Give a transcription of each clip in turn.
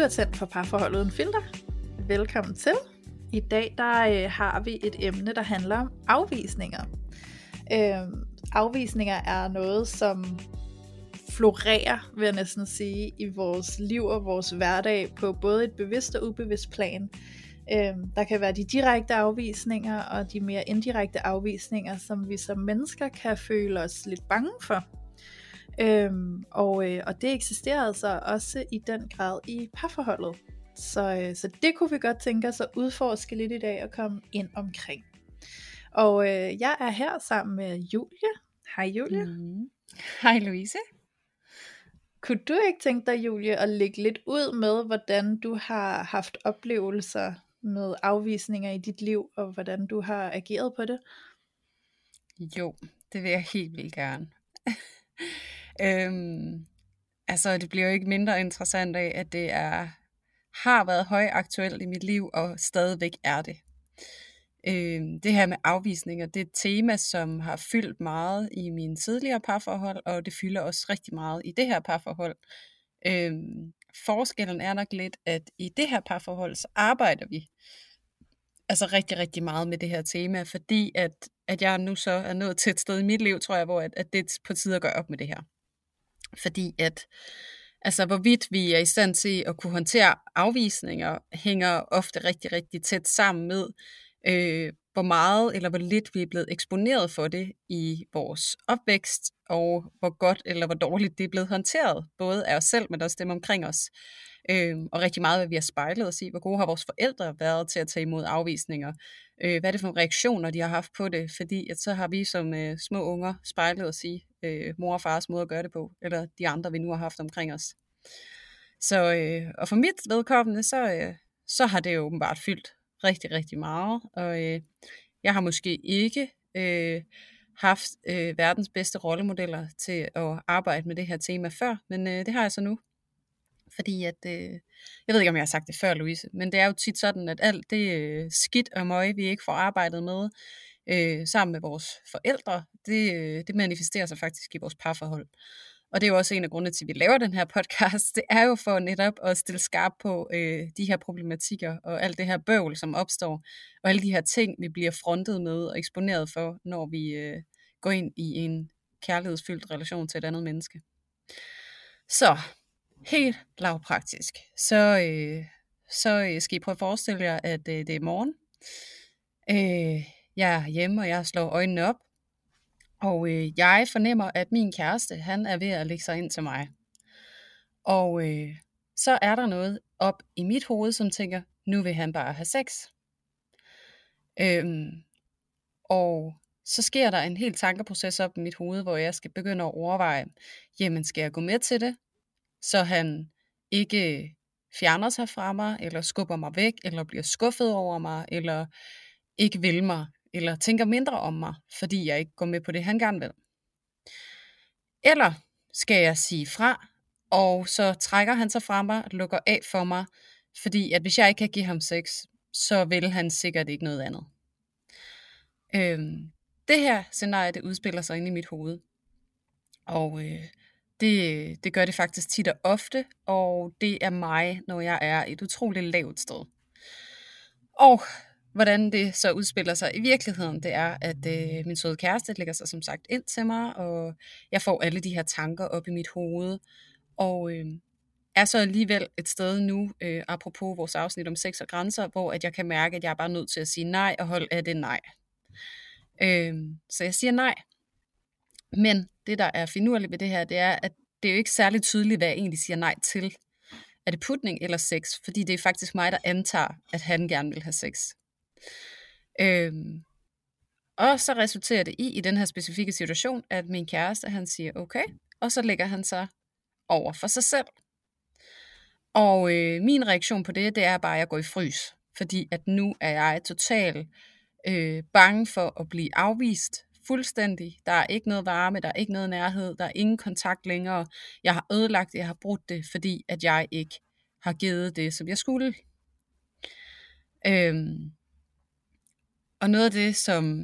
Du har tændt for parforhold uden filter. Velkommen til. I dag der øh, har vi et emne, der handler om afvisninger. Øh, afvisninger er noget, som florerer, vil jeg næsten sige, i vores liv og vores hverdag på både et bevidst og ubevidst plan. Øh, der kan være de direkte afvisninger og de mere indirekte afvisninger, som vi som mennesker kan føle os lidt bange for. Øhm, og, øh, og det eksisterer altså også i den grad i parforholdet. Så, øh, så det kunne vi godt tænke os at udforske lidt i dag og komme ind omkring. Og øh, jeg er her sammen med Julie. Hej Julie. Mm. Hej Louise. Kunne du ikke tænke dig, Julie, at lægge lidt ud med, hvordan du har haft oplevelser med afvisninger i dit liv, og hvordan du har ageret på det? Jo, det vil jeg helt vildt gerne. øhm, altså, det bliver jo ikke mindre interessant af, at det er har været højaktuelt i mit liv, og stadigvæk er det. Øhm, det her med afvisninger, det er et tema, som har fyldt meget i mine tidligere parforhold, og det fylder også rigtig meget i det her parforhold. Øhm, forskellen er nok lidt, at i det her parforhold, så arbejder vi altså rigtig, rigtig meget med det her tema, fordi at, at jeg nu så er nået til et sted i mit liv, tror jeg, hvor at, at det er på tide at gøre op med det her. Fordi at Altså hvorvidt vi er i stand til at kunne håndtere afvisninger, hænger ofte rigtig, rigtig tæt sammen med, øh, hvor meget eller hvor lidt vi er blevet eksponeret for det i vores opvækst, og hvor godt eller hvor dårligt det er blevet håndteret, både af os selv, men også dem omkring os. Øh, og rigtig meget, hvad vi har spejlet os i. Hvor gode har vores forældre været til at tage imod afvisninger? Øh, hvad er det for reaktioner, de har haft på det? Fordi at så har vi som øh, små unger spejlet os i øh, mor og fars måde at gøre det på, eller de andre, vi nu har haft omkring os. Så, øh, og for mit vedkommende, så, øh, så har det jo åbenbart fyldt rigtig, rigtig meget. Og øh, jeg har måske ikke øh, haft øh, verdens bedste rollemodeller til at arbejde med det her tema før, men øh, det har jeg så nu. Fordi at, øh, jeg ved ikke om jeg har sagt det før Louise, men det er jo tit sådan, at alt det øh, skidt og møg, vi ikke får arbejdet med, øh, sammen med vores forældre, det, øh, det manifesterer sig faktisk i vores parforhold. Og det er jo også en af grundene til, at vi laver den her podcast. Det er jo for netop at stille skarp på øh, de her problematikker og alt det her bøvl, som opstår. Og alle de her ting, vi bliver frontet med og eksponeret for, når vi øh, går ind i en kærlighedsfyldt relation til et andet menneske. Så, helt lavpraktisk. Så, øh, så øh, skal I prøve at forestille jer, at øh, det er morgen. Øh, jeg er hjemme, og jeg slår øjnene op, og øh, jeg fornemmer, at min kæreste, han er ved at lægge sig ind til mig. Og øh, så er der noget op i mit hoved, som tænker, nu vil han bare have sex. Øhm, og så sker der en helt tankeproces op i mit hoved, hvor jeg skal begynde at overveje, jamen skal jeg gå med til det, så han ikke fjerner sig fra mig, eller skubber mig væk, eller bliver skuffet over mig, eller ikke vil mig, eller tænker mindre om mig, fordi jeg ikke går med på det, han gerne vil. Eller skal jeg sige fra, og så trækker han sig fra mig og lukker af for mig, fordi at hvis jeg ikke kan give ham sex, så vil han sikkert ikke noget andet. Øhm, det her scenarie, det udspiller sig inde i mit hoved. Og øh, det, det gør det faktisk tit og ofte, og det er mig, når jeg er et utroligt lavt sted. Og Hvordan det så udspiller sig i virkeligheden, det er, at øh, min søde kæreste lægger sig som sagt ind til mig, og jeg får alle de her tanker op i mit hoved, og øh, er så alligevel et sted nu, øh, apropos vores afsnit om sex og grænser, hvor at jeg kan mærke, at jeg er bare nødt til at sige nej, og holde af det nej. Øh, så jeg siger nej. Men det, der er finurligt ved det her, det er, at det er jo ikke særlig tydeligt, hvad jeg egentlig siger nej til. Er det putning eller sex? Fordi det er faktisk mig, der antager, at han gerne vil have sex. Øhm, og så resulterer det i, i den her specifikke situation, at min kæreste, han siger okay, og så lægger han sig over for sig selv. Og øh, min reaktion på det, det er bare, at jeg går i frys. Fordi at nu er jeg totalt øh, bange for at blive afvist fuldstændig. Der er ikke noget varme, der er ikke noget nærhed, der er ingen kontakt længere. Jeg har ødelagt det, jeg har brudt det, fordi at jeg ikke har givet det, som jeg skulle. Øhm, og noget af det, som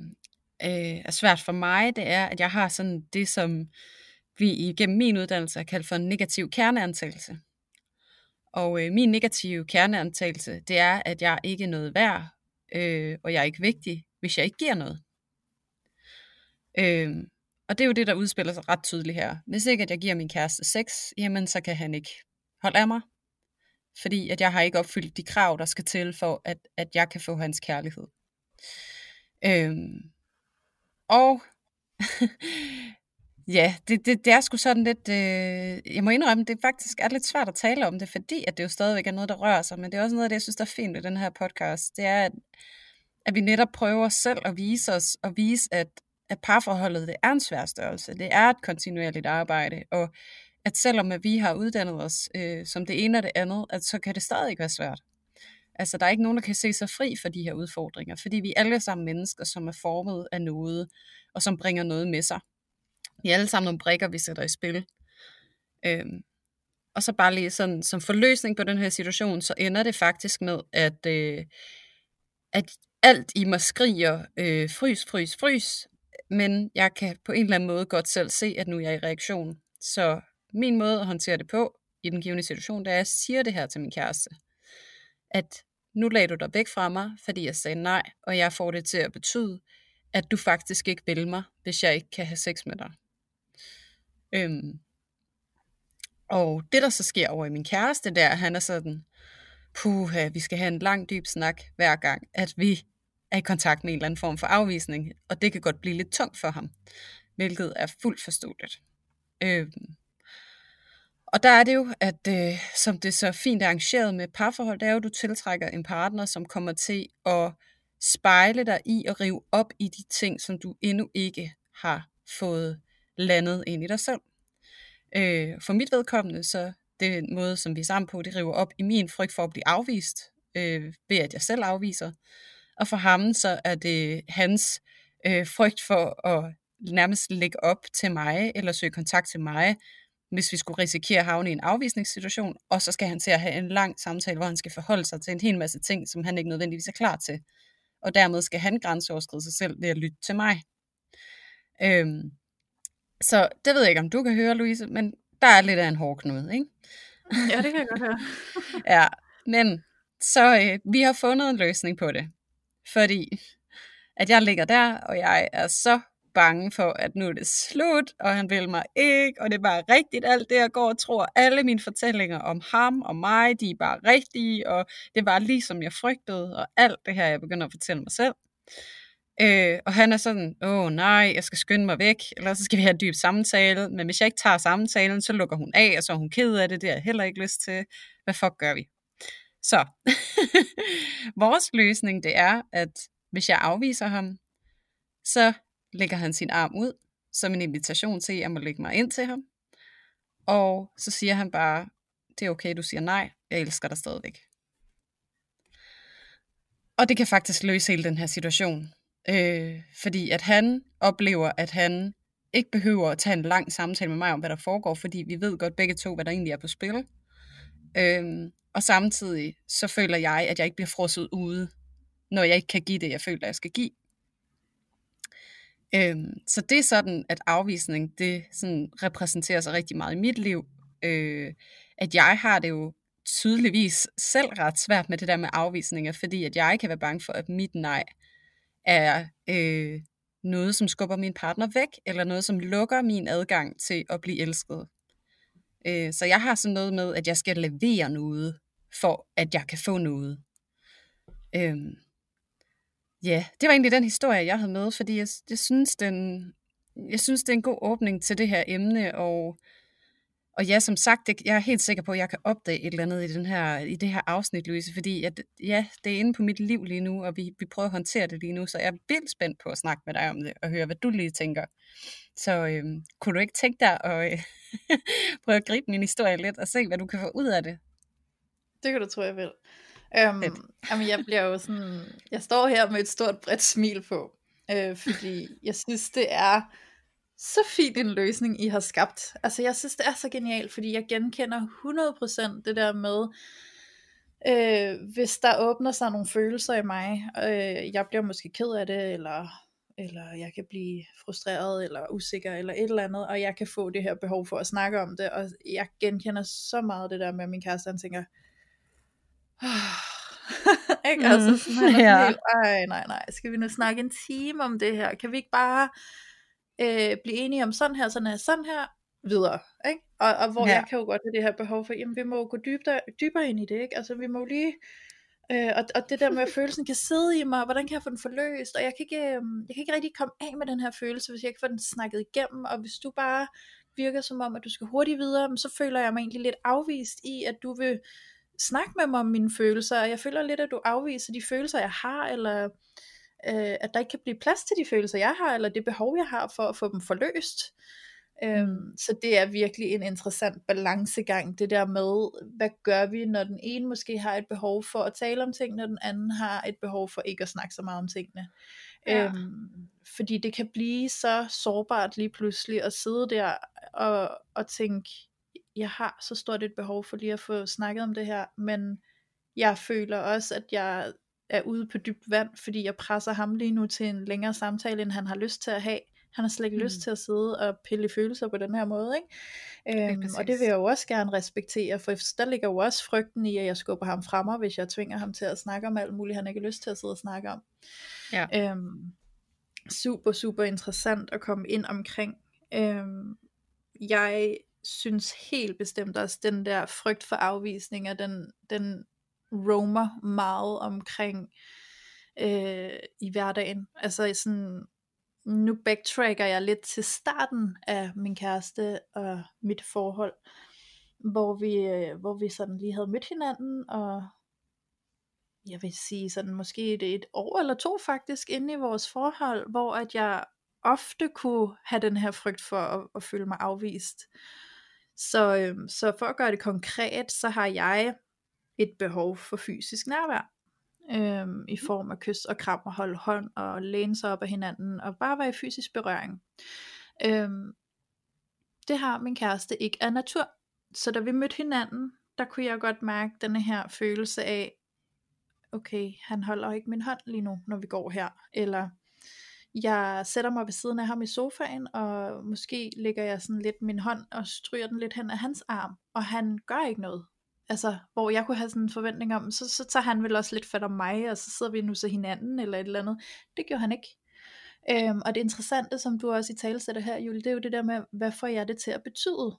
øh, er svært for mig, det er, at jeg har sådan det, som vi igennem min uddannelse har kaldt for en negativ kerneantagelse. Og øh, min negative kerneantagelse, det er, at jeg ikke er noget værd, øh, og jeg er ikke vigtig, hvis jeg ikke giver noget. Øh, og det er jo det, der udspiller sig ret tydeligt her. Hvis ikke, at jeg giver min kæreste sex, jamen så kan han ikke holde af mig. Fordi at jeg har ikke opfyldt de krav, der skal til for, at, at jeg kan få hans kærlighed. Øhm, og ja, det, det, det er sgu sådan lidt, øh, jeg må indrømme, det faktisk er lidt svært at tale om det, fordi at det jo stadigvæk er noget, der rører sig, men det er også noget af det, jeg synes, der er fint ved den her podcast, det er, at, at vi netop prøver selv at vise os, og vise, at, at parforholdet, det er en svær størrelse, det er et kontinuerligt arbejde, og at selvom at vi har uddannet os øh, som det ene og det andet, at så kan det stadig være svært. Altså, der er ikke nogen, der kan se sig fri for de her udfordringer, fordi vi er alle sammen mennesker, som er formet af noget, og som bringer noget med sig. Vi er alle sammen nogle brikker, vi sætter i spil. Øhm, og så bare lige sådan, som forløsning på den her situation, så ender det faktisk med, at, øh, at alt i mig skriger, øh, frys, frys, frys, men jeg kan på en eller anden måde godt selv se, at nu er jeg i reaktion. Så min måde at håndtere det på i den givende situation, det er, at jeg siger det her til min kæreste. At nu lagde du dig væk fra mig, fordi jeg sagde nej, og jeg får det til at betyde, at du faktisk ikke vil mig, hvis jeg ikke kan have sex med dig. Øhm. Og det, der så sker over i min kæreste, der han er sådan, puha, vi skal have en lang, dyb snak hver gang, at vi er i kontakt med en eller anden form for afvisning, og det kan godt blive lidt tungt for ham, hvilket er fuldt forståeligt. Øhm. Og der er det jo, at øh, som det er så fint arrangeret med parforhold, det er jo, at du tiltrækker en partner, som kommer til at spejle dig i og rive op i de ting, som du endnu ikke har fået landet ind i dig selv. Øh, for mit vedkommende, så det måde, som vi er sammen på, det river op i min frygt for at blive afvist, øh, ved at jeg selv afviser. Og for ham, så er det hans øh, frygt for at nærmest lægge op til mig, eller søge kontakt til mig, hvis vi skulle risikere at havne i en afvisningssituation, og så skal han til at have en lang samtale, hvor han skal forholde sig til en hel masse ting, som han ikke nødvendigvis er klar til. Og dermed skal han grænseoverskride sig selv ved at lytte til mig. Øhm, så det ved jeg ikke, om du kan høre, Louise, men der er lidt af en hård knude, ikke? Ja, det kan jeg godt høre. ja, men så øh, vi har fundet en løsning på det. Fordi at jeg ligger der, og jeg er så bange for, at nu er det slut, og han vil mig ikke, og det er bare rigtigt alt det, jeg går og tror. Alle mine fortællinger om ham og mig, de er bare rigtige, og det var lige som jeg frygtede, og alt det her, jeg begynder at fortælle mig selv. Øh, og han er sådan, åh nej, jeg skal skynde mig væk, eller så skal vi have en dyb samtale, men hvis jeg ikke tager samtalen, så lukker hun af, og så er hun ked af det, det har jeg heller ikke lyst til. Hvad fuck gør vi? Så, vores løsning det er, at hvis jeg afviser ham, så lægger han sin arm ud, som en invitation til, at jeg må lægge mig ind til ham. Og så siger han bare, det er okay, du siger nej, jeg elsker dig stadigvæk. Og det kan faktisk løse hele den her situation. Øh, fordi at han oplever, at han ikke behøver at tage en lang samtale med mig om, hvad der foregår, fordi vi ved godt begge to, hvad der egentlig er på spil. Øhm, og samtidig så føler jeg, at jeg ikke bliver frosset ude, når jeg ikke kan give det, jeg føler, jeg skal give. Øhm, så det er sådan, at afvisning, det sådan repræsenterer sig rigtig meget i mit liv. Øh, at jeg har det jo tydeligvis selv ret svært med det der med afvisninger, fordi at jeg kan være bange for, at mit nej er øh, noget, som skubber min partner væk, eller noget, som lukker min adgang til at blive elsket. Øh, så jeg har sådan noget med, at jeg skal levere noget, for at jeg kan få noget. Øh, Ja, det var egentlig den historie, jeg havde med, fordi jeg, jeg, synes, den, jeg synes, det er en god åbning til det her emne, og, og ja, som sagt, det, jeg er helt sikker på, at jeg kan opdage et eller andet i, den her, i det her afsnit, Louise, fordi jeg, ja, det er inde på mit liv lige nu, og vi, vi prøver at håndtere det lige nu, så jeg er vildt spændt på at snakke med dig om det, og høre, hvad du lige tænker. Så øhm, kunne du ikke tænke dig at øh, prøve at gribe min historie lidt, og se, hvad du kan få ud af det? Det kan du tro, jeg vil. Øhm, jamen, jeg bliver jo sådan, jeg står her med et stort bredt smil på, øh, fordi jeg synes, det er så fint en løsning, I har skabt. Altså, jeg synes, det er så genialt, fordi jeg genkender 100% det der med, øh, hvis der åbner sig nogle følelser i mig, øh, jeg bliver måske ked af det, eller, eller jeg kan blive frustreret, eller usikker, eller et eller andet, og jeg kan få det her behov for at snakke om det, og jeg genkender så meget det der med, at min kæreste, han tænker, ikke? Mm, altså sådan ja. helt, ej, nej, nej, skal vi nu snakke en time om det her? Kan vi ikke bare øh, blive enige om sådan her, sådan her, sådan her, videre, ikke? Og, og hvor ja. jeg kan jo godt have det her behov for, jamen vi må jo gå dybere, dybere ind i det, ikke? Altså vi må lige, øh, og, og det der med at følelsen kan sidde i mig, hvordan kan jeg få den forløst, og jeg kan ikke, øh, jeg kan ikke rigtig komme af med den her følelse, hvis jeg ikke får den snakket igennem, og hvis du bare virker som om, at du skal hurtigt videre, så føler jeg mig egentlig lidt afvist i, at du vil snakke med mig om mine følelser, og jeg føler lidt, at du afviser de følelser, jeg har, eller øh, at der ikke kan blive plads til de følelser, jeg har, eller det behov, jeg har for at få dem forløst. Øhm, mm. så det er virkelig en interessant balancegang, det der med, hvad gør vi, når den ene måske har et behov for at tale om tingene, og den anden har et behov for ikke at snakke så meget om tingene. Ja. Øhm, fordi det kan blive så sårbart lige pludselig at sidde der og, og tænke, jeg har så stort et behov for lige at få snakket om det her, men jeg føler også, at jeg er ude på dybt vand, fordi jeg presser ham lige nu til en længere samtale, end han har lyst til at have. Han har slet ikke mm. lyst til at sidde og pille følelser på den her måde. Ikke? Øhm, og det vil jeg jo også gerne respektere, for der ligger jo også frygten i, at jeg skubber ham fremme, hvis jeg tvinger ham til at snakke om alt muligt, han ikke har lyst til at sidde og snakke om. Ja. Øhm, super, super interessant at komme ind omkring. Øhm, jeg synes helt bestemt også, den der frygt for afvisninger, den, den roamer meget omkring øh, i hverdagen. Altså sådan, nu backtracker jeg lidt til starten af min kæreste og mit forhold, hvor vi, øh, hvor vi sådan lige havde mødt hinanden, og jeg vil sige sådan måske et, et år eller to faktisk inde i vores forhold, hvor at jeg ofte kunne have den her frygt for at, at føle mig afvist. Så, øhm, så for at gøre det konkret, så har jeg et behov for fysisk nærvær. Øhm, I mm. form af kys og kram og holde hånd og læne sig op af hinanden og bare være i fysisk berøring. Øhm, det har min kæreste ikke af natur. Så da vi mødte hinanden, der kunne jeg godt mærke denne her følelse af, okay, han holder ikke min hånd lige nu, når vi går her. Eller jeg sætter mig ved siden af ham i sofaen, og måske lægger jeg sådan lidt min hånd og stryger den lidt hen af hans arm, og han gør ikke noget. Altså, hvor jeg kunne have sådan en forventning om, så, så tager han vel også lidt fat om mig, og så sidder vi nu så hinanden, eller et eller andet. Det gjorde han ikke. Øhm, og det interessante, som du også i tale sætter her, Julie, det er jo det der med, hvad får jeg det til at betyde?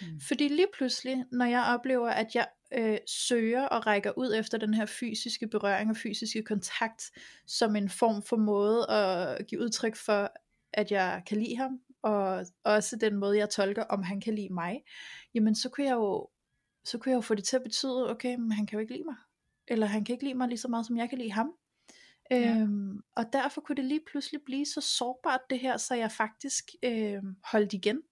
Mm. Fordi lige pludselig, når jeg oplever, at jeg øh, søger og rækker ud efter den her fysiske berøring og fysiske kontakt, som en form for måde at give udtryk for, at jeg kan lide ham, og også den måde, jeg tolker, om han kan lide mig, jamen så kunne jeg jo, så kunne jeg jo få det til at betyde, okay, men han kan jo ikke lide mig. Eller han kan ikke lide mig lige så meget, som jeg kan lide ham. Ja. Øhm, og derfor kunne det lige pludselig blive så sårbart det her, så jeg faktisk øh, holdt igen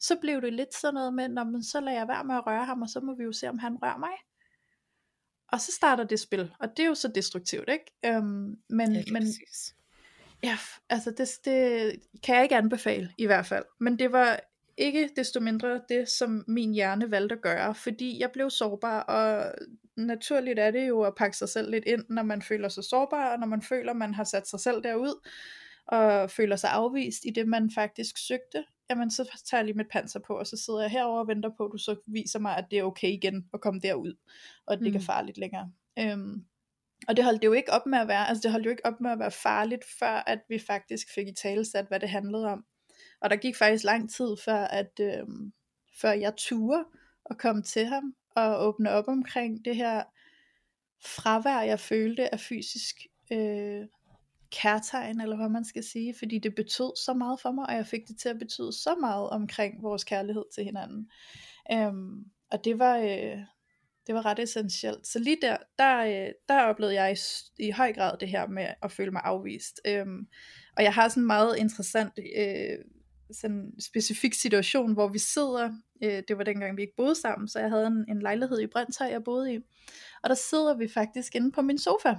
så blev det lidt sådan noget med, man så lader jeg være med at røre ham, og så må vi jo se, om han rører mig. Og så starter det spil, og det er jo så destruktivt, ikke? Øhm, men, ja, men ja, altså det, det kan jeg ikke anbefale i hvert fald. Men det var ikke desto mindre det, som min hjerne valgte at gøre, fordi jeg blev sårbar, og naturligt er det jo at pakke sig selv lidt ind, når man føler sig sårbar, og når man føler, man har sat sig selv derud, og føler sig afvist i det, man faktisk søgte jamen så tager jeg lige mit panser på, og så sidder jeg herover og venter på, at du så viser mig, at det er okay igen at komme derud, og at det mm. ikke er mm. farligt længere. Øhm, og det holdt det jo ikke op med at være, altså det holdt jo ikke op med at være farligt, før at vi faktisk fik i tale sat, hvad det handlede om. Og der gik faktisk lang tid før, at øhm, før jeg turde at komme til ham, og åbne op omkring det her fravær, jeg følte af fysisk øh, kærtegn, eller hvad man skal sige, fordi det betød så meget for mig, og jeg fik det til at betyde så meget omkring vores kærlighed til hinanden. Øhm, og det var, øh, det var ret essentielt. Så lige der, der, øh, der oplevede jeg i, i høj grad det her med at føle mig afvist. Øhm, og jeg har sådan en meget interessant øh, sådan specifik situation, hvor vi sidder, øh, det var dengang vi ikke boede sammen, så jeg havde en, en lejlighed i Brøndshøj, jeg boede i, og der sidder vi faktisk inde på min sofa,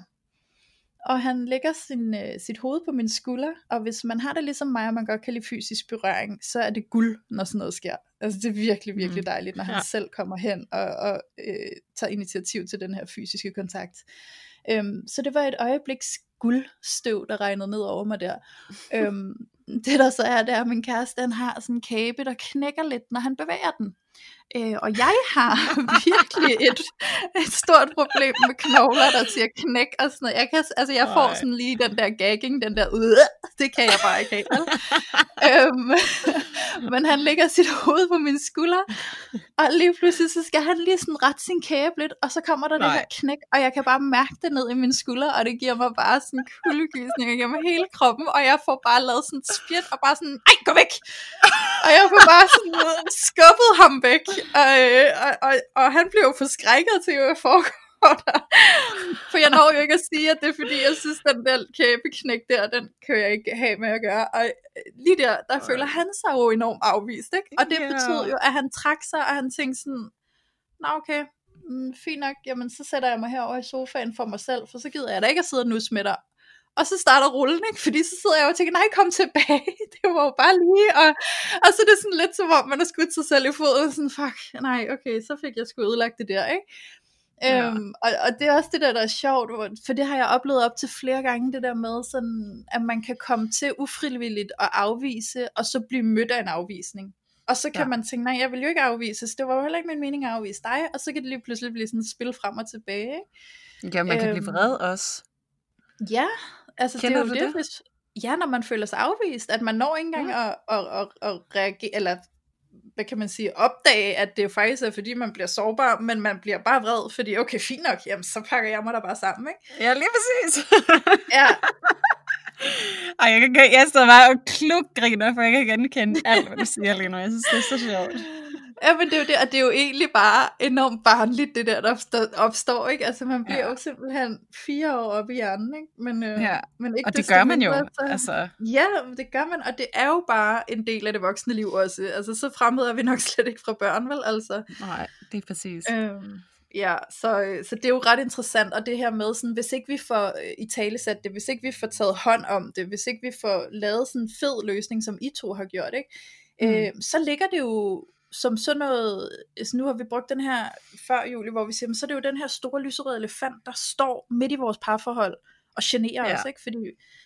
og han lægger sin, øh, sit hoved på min skulder, og hvis man har det ligesom mig, og man godt kan lide fysisk berøring, så er det guld, når sådan noget sker. Altså det er virkelig, virkelig mm. dejligt, når han ja. selv kommer hen og, og øh, tager initiativ til den her fysiske kontakt. Øhm, så det var et øjebliks guldstøv, der regnede ned over mig der. øhm, det der så er, det er, at min kæreste han har sådan en kæbe, der knækker lidt, når han bevæger den. Øh, og jeg har virkelig et, et stort problem med knogler, der siger knæk og sådan noget. Jeg, kan, altså, jeg får sådan lige den der gagging, den der ud, det kan jeg bare ikke have. øhm, men han lægger sit hoved på min skulder, og lige pludselig så skal han lige sådan rette sin kæbe lidt, og så kommer der Nej. det her knæk, og jeg kan bare mærke det ned i min skulder, og det giver mig bare sådan kuldegysninger gennem hele kroppen, og jeg får bare lavet sådan et spjæt, og bare sådan, ej, gå væk! Og jeg får bare sådan skubbet ham væk, og, og, og, og han blev jo forskrækket til, hvad foregår der. For jeg når jo ikke at sige, at det er fordi, jeg synes, den der kæbeknæk der, den kan jeg ikke have med at gøre. Og lige der, der føler han sig jo enormt afvist, ikke? Og det betød jo, at han trak sig, og han tænkte sådan, nå okay, mm, fint nok, jamen så sætter jeg mig herover i sofaen for mig selv, for så gider jeg da ikke at sidde og nusse med dig og så starter rullen, ikke? fordi så sidder jeg og tænker, nej, kom tilbage, det var jo bare lige, og, og så er det sådan lidt som om, man har skudt sig selv i foden, sådan, fuck, nej, okay, så fik jeg sgu ødelagt det der, ikke? Ja. Øhm, og, og det er også det der, der er sjovt, for det har jeg oplevet op til flere gange, det der med, sådan, at man kan komme til ufrivilligt at afvise, og så blive mødt af en afvisning. Og så kan ja. man tænke, nej, jeg vil jo ikke afvises, det var jo heller ikke min mening at afvise dig, og så kan det lige pludselig blive sådan et spil frem og tilbage. Ikke? Ja, man kan øhm, blive vred også. Ja, Altså, Kender det er jo det, det, hvis, ja, når man føler sig afvist, at man når ikke engang ja. at, at, at, at reagere, eller hvad kan man sige, opdage, at det jo faktisk er, fordi man bliver sårbar, men man bliver bare vred, fordi okay, fint nok, jamen så pakker jeg mig da bare sammen, ikke? Ja, lige præcis. ja. Ej, jeg, kan, jeg står bare og klukgriner, for jeg kan genkende alt, hvad du siger lige nu. Jeg synes, det er så sjovt. Ja, men det er jo det, og det er jo egentlig bare enormt barnligt, det der, der opstår, opstår ikke? Altså, man bliver ja. jo simpelthen fire år op i hjernen, ikke? Men, øh, ja. men ikke og det gør man jo, så, altså. Ja, det gør man, og det er jo bare en del af det voksne liv også. Altså, så fremmed er vi nok slet ikke fra børn, vel? Altså. Nej, det er præcis. Øhm, Ja, så, så det er jo ret interessant, og det her med, sådan, hvis ikke vi får øh, i tale sat det, hvis ikke vi får taget hånd om det, hvis ikke vi får lavet sådan en fed løsning, som I to har gjort, ikke? Mm. Øh, så ligger det jo som sådan noget, altså nu har vi brugt den her før juli, hvor vi siger, så er det jo den her store lyserøde elefant, der står midt i vores parforhold og generer ja. os, ikke? Fordi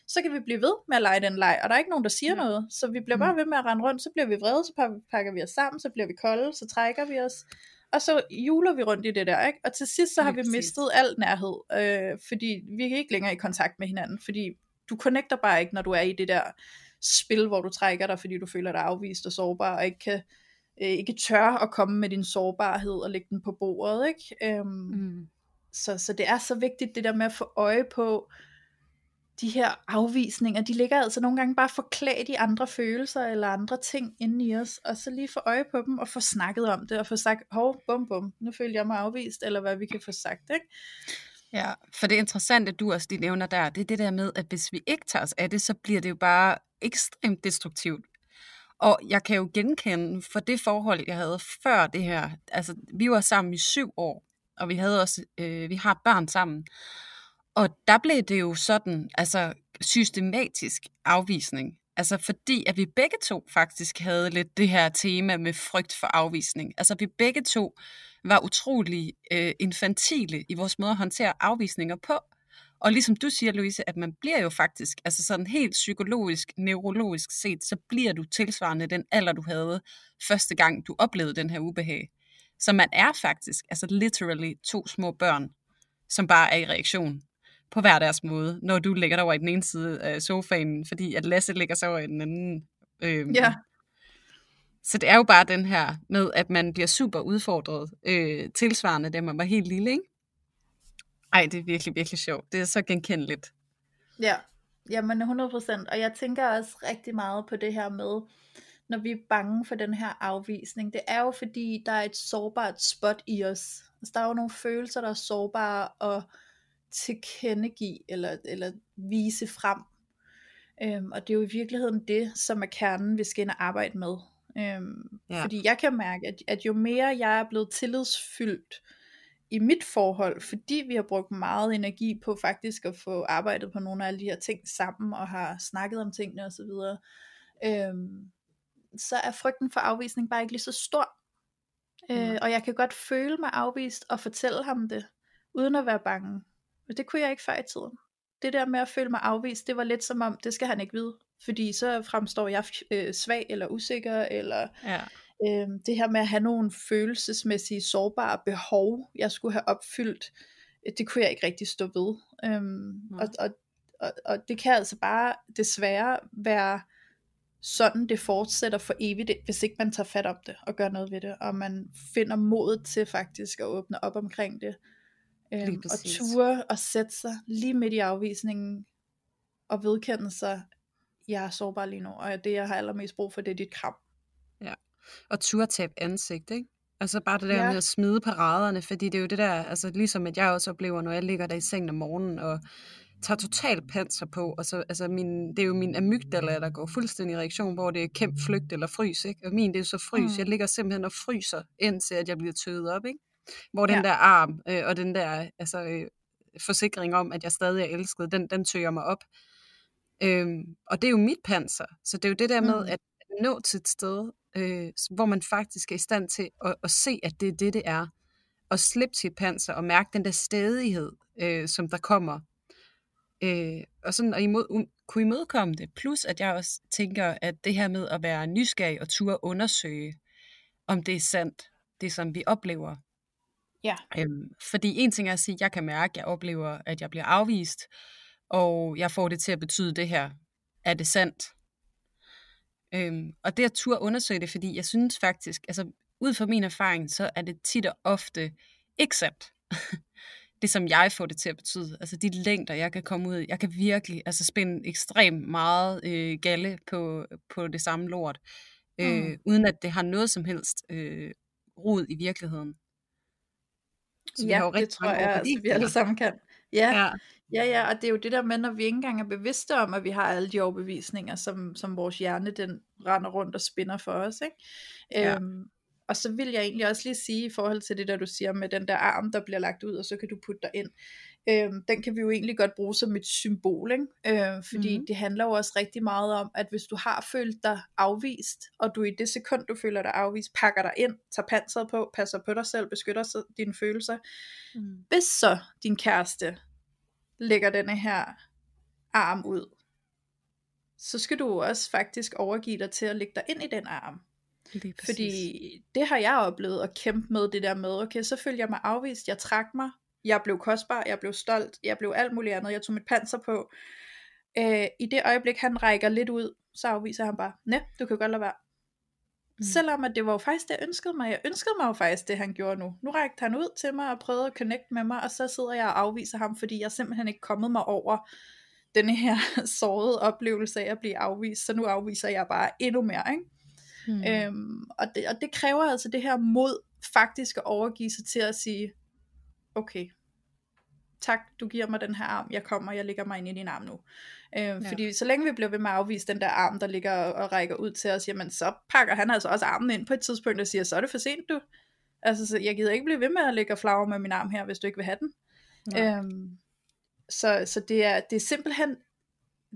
så kan vi blive ved med at lege den leg, og der er ikke nogen, der siger ja. noget, så vi bliver bare mm. ved med at rende rundt, så bliver vi vrede, så pakker vi os sammen, så bliver vi kolde, så trækker vi os, og så juler vi rundt i det der, ikke? Og til sidst så har vi mistet al nærhed, øh, fordi vi er ikke længere i kontakt med hinanden, fordi du connecter bare ikke, når du er i det der spil, hvor du trækker dig, fordi du føler dig afvist og sårbar, og ikke kan øh, ikke tør at komme med din sårbarhed og lægge den på bordet. Ikke? Øhm, mm. så, så det er så vigtigt det der med at få øje på de her afvisninger, de ligger altså nogle gange bare forklædt i andre følelser eller andre ting inde i os, og så lige få øje på dem og få snakket om det, og få sagt, hov, bum bum, nu føler jeg mig afvist, eller hvad vi kan få sagt, ikke? Ja, for det interessante, du også lige nævner der, det er det der med, at hvis vi ikke tager os af det, så bliver det jo bare ekstremt destruktivt. Og jeg kan jo genkende for det forhold, jeg havde før det her. Altså, vi var sammen i syv år, og vi havde også, øh, vi har børn sammen. Og der blev det jo sådan, altså systematisk afvisning. Altså fordi, at vi begge to faktisk havde lidt det her tema med frygt for afvisning. Altså vi begge to var utrolig øh, infantile i vores måde at håndtere afvisninger på. Og ligesom du siger, Louise, at man bliver jo faktisk, altså sådan helt psykologisk, neurologisk set, så bliver du tilsvarende den alder, du havde første gang, du oplevede den her ubehag. Så man er faktisk, altså literally to små børn, som bare er i reaktion på hver deres måde, når du ligger der over i den ene side af sofaen, fordi at Lasse ligger så over i den anden. Øhm, ja. Så det er jo bare den her med, at man bliver super udfordret, øh, tilsvarende, da man var helt lille, ikke? Ej, det er virkelig, virkelig sjovt. Det er så genkendeligt. Ja, jamen 100%. Og jeg tænker også rigtig meget på det her med, når vi er bange for den her afvisning. Det er jo fordi, der er et sårbart spot i os. Altså, der er jo nogle følelser, der er sårbare og tilkendegive eller, eller vise frem. Øhm, og det er jo i virkeligheden det, som er kernen, vi skal ind og arbejde med. Øhm, ja. Fordi jeg kan mærke, at, at jo mere jeg er blevet tillidsfyldt, i mit forhold, fordi vi har brugt meget energi på faktisk at få arbejdet på nogle af alle de her ting sammen, og har snakket om tingene osv., øhm, så er frygten for afvisning bare ikke lige så stor. Øh, og jeg kan godt føle mig afvist og fortælle ham det, uden at være bange. Men det kunne jeg ikke før i tiden. det der med at føle mig afvist, det var lidt som om, det skal han ikke vide. Fordi så fremstår jeg øh, svag eller usikker, eller Ja. Øh, det her med at have nogle følelsesmæssige sårbare behov, jeg skulle have opfyldt, øh, det kunne jeg ikke rigtig stå ved. Øhm, og, og, og, og det kan altså bare desværre være sådan, det fortsætter for evigt, hvis ikke man tager fat om det og gør noget ved det, og man finder modet til faktisk at åbne op omkring det. Øhm, og ture og sætte sig lige midt i afvisningen og vedkende sig, jeg er sårbar lige nu, og det jeg har allermest brug for, det er dit kram. Og turde tabe ansigt, ikke? Altså bare det der Ja. med at smide paraderne, fordi det er jo det der, altså ligesom at jeg også oplever, når jeg ligger der i sengen om morgenen og tager totalt panser på, og så, altså min, det er jo min amygdala, der går fuldstændig i reaktion, hvor det er kæmp, flygt eller frys, ikke? Og min, det er så frys. Mm. Jeg ligger simpelthen og fryser, indtil at jeg bliver tøet op, ikke? Hvor den Ja. der arm øh, og den der altså, øh, forsikring om, at jeg stadig er elsket, den, den tøger mig op. Øhm, og det er jo mit panser. Så det er jo det der med Mm. at nå til et sted, øh, hvor man faktisk er i stand til at, at se, at det er det, det er. Og slippe sit panser og mærke den der stedighed, øh, som der kommer. Øh, og sådan at imod, um, kunne imødekomme det. Plus at jeg også tænker, at det her med at være nysgerrig og turde undersøge, om det er sandt, det som vi oplever. Ja. Øhm, fordi en ting er at sige, at jeg kan mærke, at jeg oplever, at jeg bliver afvist, og jeg får det til at betyde det her. Er det sandt? Øhm, og det at turde undersøge det, fordi jeg synes faktisk, altså ud fra min erfaring, så er det tit og ofte ikke sandt. det som jeg får det til at betyde. Altså de længder, jeg kan komme ud i. Jeg kan virkelig altså spænde ekstremt meget øh, galle på, på det samme lort, øh, Mm. uden at det har noget som helst øh, rod i virkeligheden. Så vi ja, har jo det rigtig tror mange jeg, altså, vi alle sammen kan. Ja, Ja, Ja, ja, og det er jo det der med, når vi ikke engang er bevidste om, at vi har alle de overbevisninger, som, som vores hjerne, den render rundt og spinner for os, ikke? Ja. Øhm, og så vil jeg egentlig også lige sige, i forhold til det der, du siger med den der arm, der bliver lagt ud, og så kan du putte dig ind. Øhm, den kan vi jo egentlig godt bruge som et symbol, ikke? Øh, fordi Mhm. mm-hmm. det handler jo også rigtig meget om, at hvis du har følt dig afvist, og du i det sekund, du føler dig afvist, pakker dig ind, tager panseret på, passer på dig selv, beskytter dine følelser, mm. hvis så din kæreste lægger denne her arm ud, så skal du også faktisk overgive dig til at lægge dig ind i den arm. Fordi det har jeg oplevet at kæmpe med det der med, okay, så følte jeg mig afvist, jeg trak mig, jeg blev kostbar, jeg blev stolt, jeg blev alt muligt andet, jeg tog mit panser på. Øh, I det øjeblik, han rækker lidt ud, så afviser han bare, nej, du kan godt lade være. Mm. Selvom at det var jo faktisk det, jeg ønskede mig. Jeg ønskede mig jo faktisk det, han gjorde nu. Nu rækte han ud til mig og prøvede at connect med mig, og så sidder jeg og afviser ham, fordi jeg simpelthen ikke kommet mig over denne her sårede oplevelse af at blive afvist, så nu afviser jeg bare endnu mere, ikke? Mm. Øhm, og, det, og det kræver altså det her mod faktisk at overgive sig til at sige, okay, tak, du giver mig den her arm, jeg kommer, jeg lægger mig ind i din arm nu. Øhm, Ja. ja. Fordi så længe vi bliver ved med at afvise den der arm, der ligger og, og rækker ud til os, jamen så pakker han altså også armen ind på et tidspunkt og siger, så er det for sent du. Altså, så jeg gider ikke blive ved med at lægge og flagre med min arm her, hvis du ikke vil have den. Nej. Øhm, så, så det er, det er simpelthen,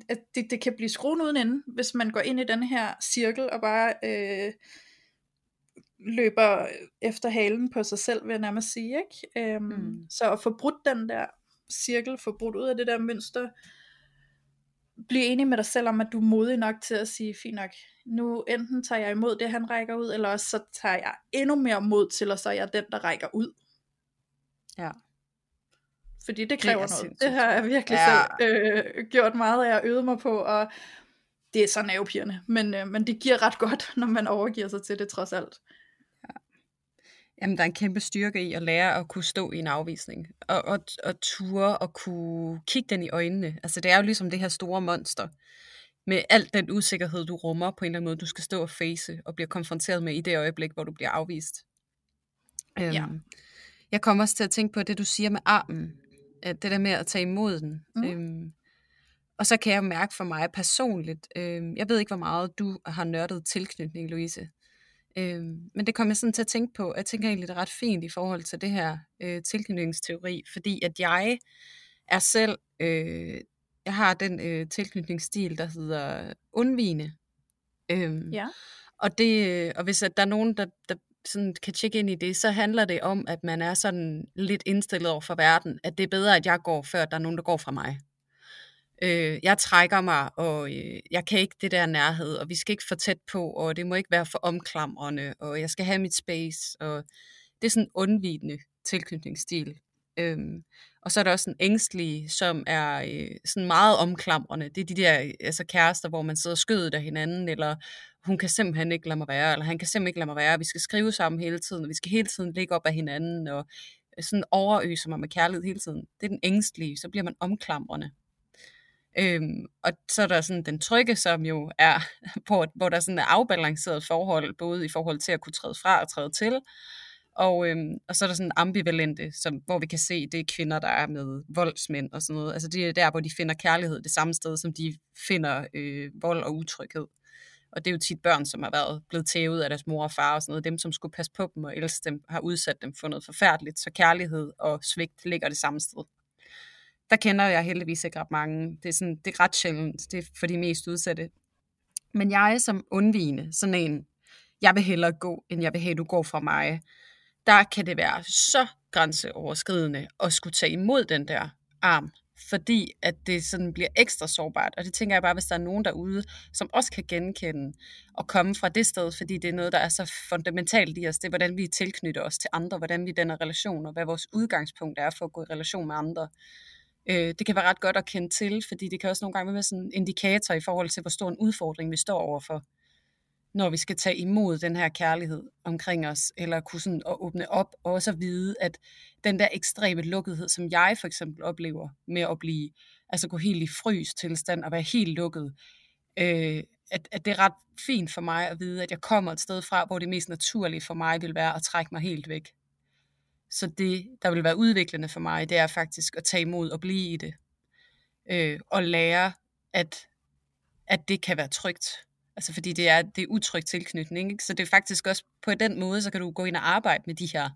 at det, det kan blive skruen uden ende, hvis man går ind i den her cirkel og bare øh, løber efter halen på sig selv, vil jeg nærmest sige. Ikke? Øhm, mm. Så at få brudt den der cirkel, få brudt ud af det der mønster, blive enig med dig selv om, at du er modig nok til at sige, fint nok, nu enten tager jeg imod det, han rækker ud, eller også så tager jeg endnu mere mod til, og så er jeg den, der rækker ud. Ja. Fordi det kræver er noget. sindssygt Det har jeg virkelig Ja. selv øh, gjort meget af at øve mig på, og det er så nervepirrende, men, øh, men det giver ret godt, når man overgiver sig til det trods alt. Jamen, der er en kæmpe styrke i at lære at kunne stå i en afvisning. Og, og, og ture og kunne kigge den i øjnene. Altså, det er jo ligesom det her store monster. Med alt den usikkerhed, du rummer på en eller anden måde, du skal stå og face og bliver konfronteret med i det øjeblik, hvor du bliver afvist. Ja. Øhm, jeg kommer også til at tænke på det, du siger med armen. At det der med at tage imod den. Mm. Øhm, og så kan jeg mærke for mig personligt, øhm, jeg ved ikke, hvor meget du har nørdet tilknytning, Louise. Øhm, men det kom jeg sådan til at tænke på. Jeg tænker egentlig, det ret fint i forhold til det her øh, tilknytningsteori, fordi at jeg er selv, øh, jeg har den øh, tilknytningsstil, der hedder undvigende. Øhm, Ja. og, det, øh, og hvis at der er nogen, der, der sådan kan tjekke ind i det, så handler det om, at man er sådan lidt indstillet over for verden, at det er bedre, at jeg går, før der er nogen, der går fra mig øh, jeg trækker mig, og øh, jeg kan ikke det der nærhed, og vi skal ikke for tæt på, og det må ikke være for omklamrende, og jeg skal have mit space, og det er sådan en undvigende tilknytningsstil. Øhm, og så er der også en ængstlig, som er øh, sådan meget omklamrende. Det er de der altså kærester, hvor man sidder skødet af hinanden, eller hun kan simpelthen ikke lade mig være, eller han kan simpelthen ikke lade mig være. Vi skal skrive sammen hele tiden, og vi skal hele tiden ligge op af hinanden, og sådan overøser mig med kærlighed hele tiden. Det er den ængstlige, så bliver man omklamrende. Øhm, og så er der sådan den trygge, som jo er, hvor, hvor der sådan er afbalanceret forhold, både i forhold til at kunne træde fra og træde til, og, øhm, og så er der sådan ambivalente, som, hvor vi kan se, det er kvinder, der er med voldsmænd og sådan noget. Altså det er der, hvor de finder kærlighed det samme sted, som de finder øh, vold og utryghed. Og det er jo tit børn, som har været blevet tævet af deres mor og far og sådan noget. Dem, som skulle passe på dem og elske dem, har udsat dem for noget forfærdeligt. Så kærlighed og svigt ligger det samme sted. Der kender jeg heldigvis ikke ret mange. Det er, sådan, det er ret sjældent. Det er for de mest udsatte. Men jeg som undvigende, sådan en, jeg vil hellere gå, end jeg vil have, du går fra mig der kan det være så grænseoverskridende at skulle tage imod den der arm, fordi at det sådan bliver ekstra sårbart. Og det tænker jeg bare, hvis der er nogen derude, som også kan genkende og komme fra det sted, fordi det er noget, der er så fundamentalt i os. Det er, hvordan vi tilknytter os til andre, hvordan vi danner relationer, hvad vores udgangspunkt er for at gå i relation med andre. Øh, det kan være ret godt at kende til, fordi det kan også nogle gange være sådan en indikator i forhold til, hvor stor en udfordring vi står overfor når vi skal tage imod den her kærlighed omkring os, eller kunne sådan at åbne op, og også at vide, at den der ekstreme lukkethed, som jeg for eksempel oplever med at blive, altså gå helt i frys tilstand og være helt lukket, øh, at, at det er ret fint for mig at vide, at jeg kommer et sted fra, hvor det mest naturlige for mig vil være at trække mig helt væk. Så det, der vil være udviklende for mig, det er faktisk at tage imod og blive i det. Øh, og lære, at, at det kan være trygt Altså fordi det er, det er utryg tilknytning. Ikke? Så det er faktisk også på den måde, så kan du gå ind og arbejde med de her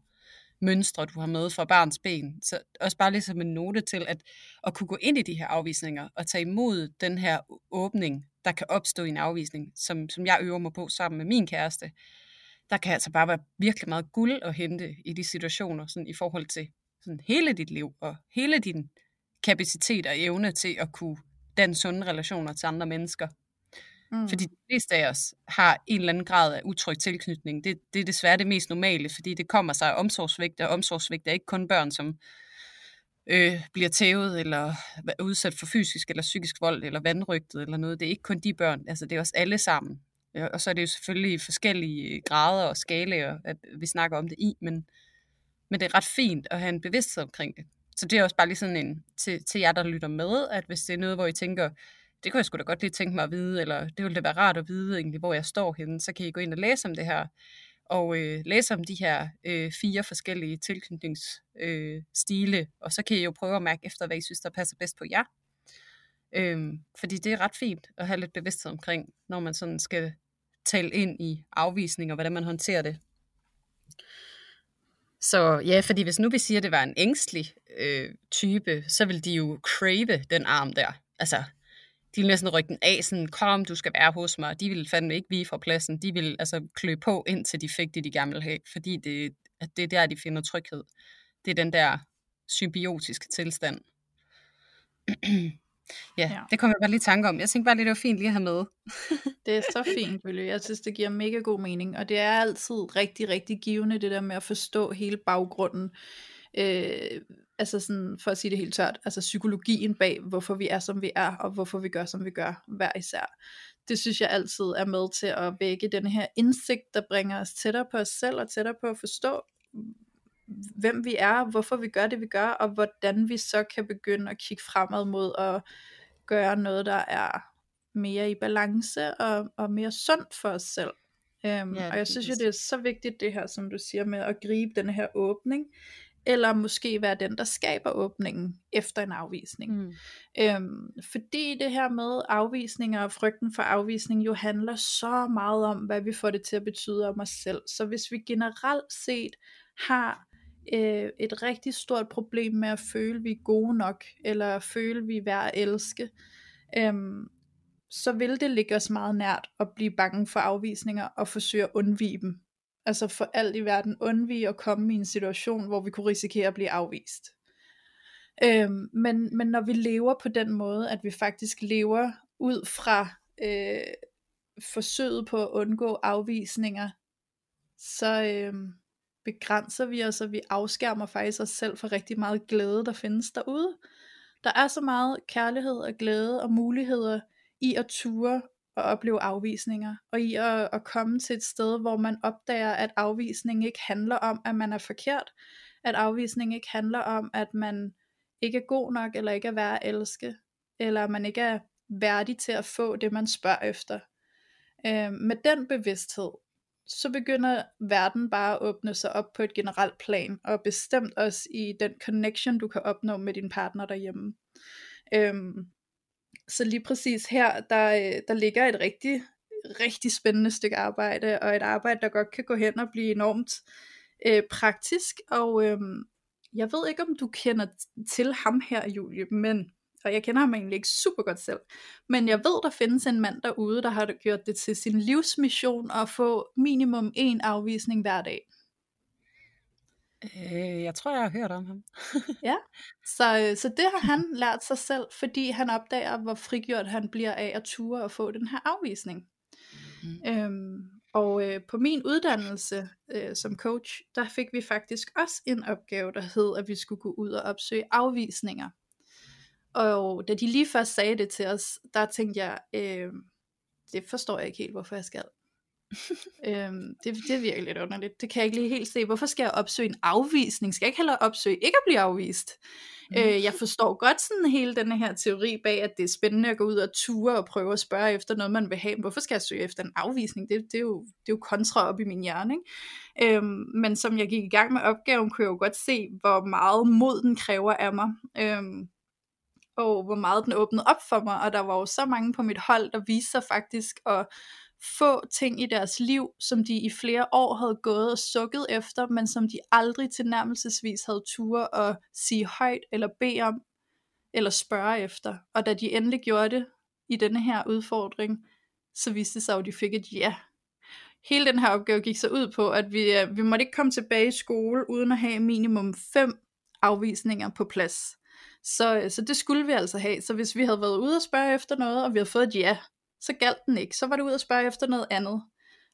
mønstre, du har med fra barns ben. Så også bare ligesom en note til at, at kunne gå ind i de her afvisninger og tage imod den her åbning, der kan opstå i en afvisning, som, som jeg øver mig på sammen med min kæreste. Der kan altså bare være virkelig meget guld at hente i de situationer, sådan i forhold til sådan hele dit liv og hele din kapacitet og evne til at kunne danne sunde relationer til andre mennesker. Mm. Fordi de fleste af os har en eller anden grad af utryg tilknytning. Det, det er desværre det mest normale, fordi det kommer sig af omsorgsvigt, og omsorgsvigt er ikke kun børn, som øh, bliver tævet, eller er udsat for fysisk eller psykisk vold, eller vandrygtet, eller noget. Det er ikke kun de børn, altså det er os alle sammen. Øh, og så er det jo selvfølgelig forskellige øh, grader og skalaer, at øh, vi snakker om det i, men, men det er ret fint at have en bevidsthed omkring det. Så det er også bare lige sådan en til, til jer, der lytter med, at hvis det er noget, hvor I tænker, det kunne jeg sgu da godt lige tænke mig at vide, eller det ville da være rart at vide egentlig, hvor jeg står henne, så kan I gå ind og læse om det her, og øh, læse om de her øh, fire forskellige tilknytningsstile, øh, og så kan I jo prøve at mærke efter, hvad I synes, der passer bedst på jer. Øhm, fordi det er ret fint at have lidt bevidsthed omkring, når man sådan skal tale ind i afvisning, og hvordan man håndterer det. Så ja, fordi hvis nu vi siger, at det var en ængstelig øh, type, så vil de jo crave den arm der. Altså, de vil næsten rykke den af, sådan, kom, du skal være hos mig. De vil fandme ikke vige fra pladsen. De vil altså klø på, indtil de fik det, de gerne vil have, fordi det, at det er der, de finder tryghed. Det er den der symbiotiske tilstand. ja, ja, det kommer jeg bare lige i tanke om. Jeg tænkte bare lige, det var fint lige at have med. det er så fint, Bølle. Jeg synes, det giver mega god mening. Og det er altid rigtig, rigtig givende, det der med at forstå hele baggrunden. Øh, altså sådan, for at sige det helt tørt, altså psykologien bag, hvorfor vi er, som vi er, og hvorfor vi gør, som vi gør, hver især. Det synes jeg altid er med til at vække den her indsigt, der bringer os tættere på os selv, og tættere på at forstå, hvem vi er, hvorfor vi gør det, vi gør, og hvordan vi så kan begynde at kigge fremad mod at gøre noget, der er mere i balance og, og mere sundt for os selv. Um, ja, og jeg synes jo, det er så vigtigt det her, som du siger med at gribe den her åbning, eller måske være den, der skaber åbningen efter en afvisning. Mm. Øhm, fordi det her med afvisninger og frygten for afvisning jo handler så meget om, hvad vi får det til at betyde om os selv. Så hvis vi generelt set har øh, et rigtig stort problem med at føle, at vi er gode nok, eller at føle, at vi er værd at elske, øh, så vil det ligge os meget nært at blive bange for afvisninger og forsøge at undvige dem. Altså for alt i verden undvige at komme i en situation, hvor vi kunne risikere at blive afvist. Øhm, men, men når vi lever på den måde, at vi faktisk lever ud fra øh, forsøget på at undgå afvisninger, så øh, begrænser vi os, og vi afskærmer faktisk os selv for rigtig meget glæde, der findes derude. Der er så meget kærlighed og glæde og muligheder i at ture og opleve afvisninger, og i at, at komme til et sted, hvor man opdager, at afvisning ikke handler om, at man er forkert, at afvisning ikke handler om, at man ikke er god nok, eller ikke er værd at elske, eller man ikke er værdig til at få det, man spørger efter. Øh, med den bevidsthed, så begynder verden bare at åbne sig op på et generelt plan, og bestemt også i den connection, du kan opnå med din partner derhjemme. Øhm, så lige præcis her, der, øh, der ligger et rigtig, rigtig spændende stykke arbejde, og et arbejde, der godt kan gå hen og blive enormt øh, praktisk, og øhm, jeg ved ikke, om du kender til ham her, Julie, men og jeg kender ham egentlig ikke super godt selv, men jeg ved, der findes en mand derude, der har gjort det til sin livsmission at få minimum en afvisning hver dag. Øh, jeg tror, jeg har hørt om ham. ja, så, øh, så det har han lært sig selv, fordi han opdager, hvor frigjort han bliver af at ture og få den her afvisning. Mm. Øhm, og øh, på min uddannelse øh, som coach, der fik vi faktisk også en opgave, der hed, at vi skulle gå ud og opsøge afvisninger. Og da de lige først sagde det til os, der tænkte jeg, øh, det forstår jeg ikke helt, hvorfor jeg skal. øhm, det, det er virkelig lidt underligt. Det kan jeg ikke lige helt se. Hvorfor skal jeg opsøge en afvisning? Skal jeg ikke heller opsøge ikke at blive afvist? Mm. Øh, jeg forstår godt sådan hele denne her teori bag, at det er spændende at gå ud og ture og prøve at spørge efter noget, man vil have. Men hvorfor skal jeg søge efter en afvisning? Det, det, er, jo, det er jo kontra op i min hjerne. Ikke? Øhm, men som jeg gik i gang med opgaven, kunne jeg jo godt se, hvor meget mod den kræver af mig. Øhm, og hvor meget den åbnede op for mig, og der var jo så mange på mit hold, der viste sig faktisk at få ting i deres liv, som de i flere år havde gået og sukket efter, men som de aldrig tilnærmelsesvis havde tur at sige højt, eller bede om, eller spørge efter. Og da de endelig gjorde det i denne her udfordring, så viste det sig at de fik et ja. Hele den her opgave gik så ud på, at vi, øh, vi måtte ikke komme tilbage i skole, uden at have minimum fem afvisninger på plads. Så, øh, så det skulle vi altså have. Så hvis vi havde været ude og spørge efter noget, og vi havde fået et ja, så galt den ikke. Så var det ud og spørge efter noget andet.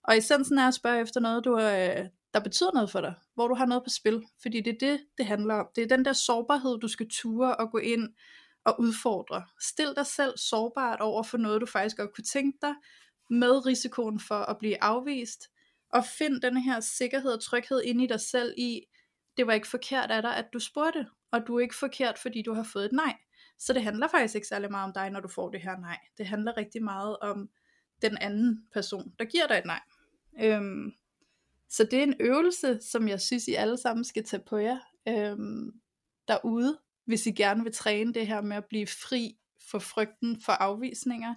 Og essensen er at spørge efter noget, du, øh, der betyder noget for dig, hvor du har noget på spil. Fordi det er det, det handler om. Det er den der sårbarhed, du skal ture og gå ind og udfordre. Stil dig selv sårbart over for noget, du faktisk godt kunne tænke dig, med risikoen for at blive afvist. Og find den her sikkerhed og tryghed ind i dig selv i, det var ikke forkert af dig, at du spurgte og du er ikke forkert, fordi du har fået et nej. Så det handler faktisk ikke særlig meget om dig, når du får det her nej. Det handler rigtig meget om den anden person, der giver dig et nej. Øhm, så det er en øvelse, som jeg synes, I alle sammen skal tage på jer øhm, derude, hvis I gerne vil træne det her med at blive fri for frygten for afvisninger.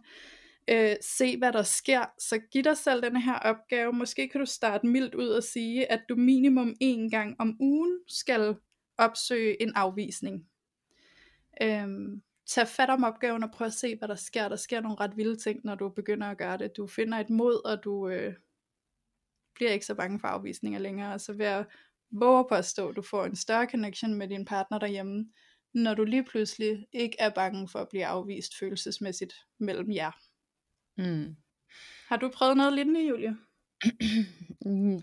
Øh, se hvad der sker, så giv dig selv den her opgave. Måske kan du starte mildt ud og sige, at du minimum en gang om ugen skal opsøge en afvisning. Øhm, tag fat om opgaven og prøv at se, hvad der sker. Der sker nogle ret vilde ting, når du begynder at gøre det. Du finder et mod, og du øh, bliver ikke så bange for afvisninger længere. Så ved at våge på at stå, du får en større connection med din partner derhjemme, når du lige pludselig ikke er bange for at blive afvist følelsesmæssigt mellem jer. Mm. Har du prøvet noget lignende, Julie?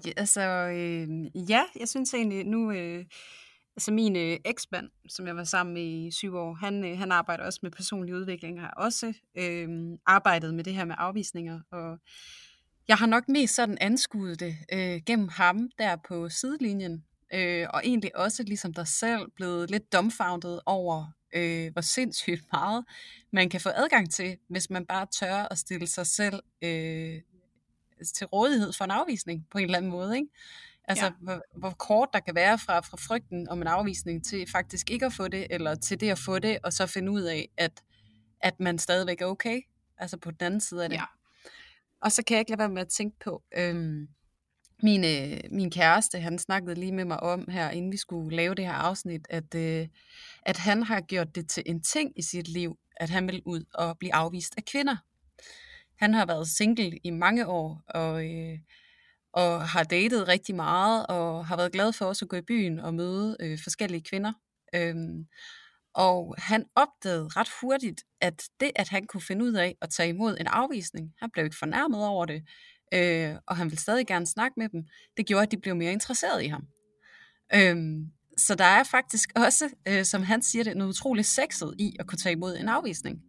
altså, øh, ja, jeg synes egentlig, nu... Øh Altså min øh, eksmand, som jeg var sammen med i syv år, han, øh, han arbejder også med personlig udvikling, har også øh, arbejdet med det her med afvisninger, og jeg har nok mest sådan anskuet det øh, gennem ham der på sidelinjen, øh, og egentlig også ligesom dig selv blevet lidt dumbfounded over, øh, hvor sindssygt meget man kan få adgang til, hvis man bare tør at stille sig selv øh, til rådighed for en afvisning på en eller anden måde. Ikke? Altså, ja. hvor, hvor kort der kan være fra, fra frygten om en afvisning til faktisk ikke at få det, eller til det at få det, og så finde ud af, at, at man stadigvæk er okay. Altså på den anden side af det. Ja. Og så kan jeg ikke lade være med at tænke på, øhm, min, øh, min kæreste, han snakkede lige med mig om her, inden vi skulle lave det her afsnit, at, øh, at han har gjort det til en ting i sit liv, at han vil ud og blive afvist af kvinder. Han har været single i mange år, og... Øh, og har datet rigtig meget, og har været glad for også at gå i byen og møde øh, forskellige kvinder. Øhm, Og han opdagede ret hurtigt, at det, at han kunne finde ud af at tage imod en afvisning, han blev ikke fornærmet over det, øh, og han ville stadig gerne snakke med dem, det gjorde, at de blev mere interesseret i ham. Øhm, så der er faktisk også, øh, som han siger det, noget utroligt sexet i at kunne tage imod en afvisning.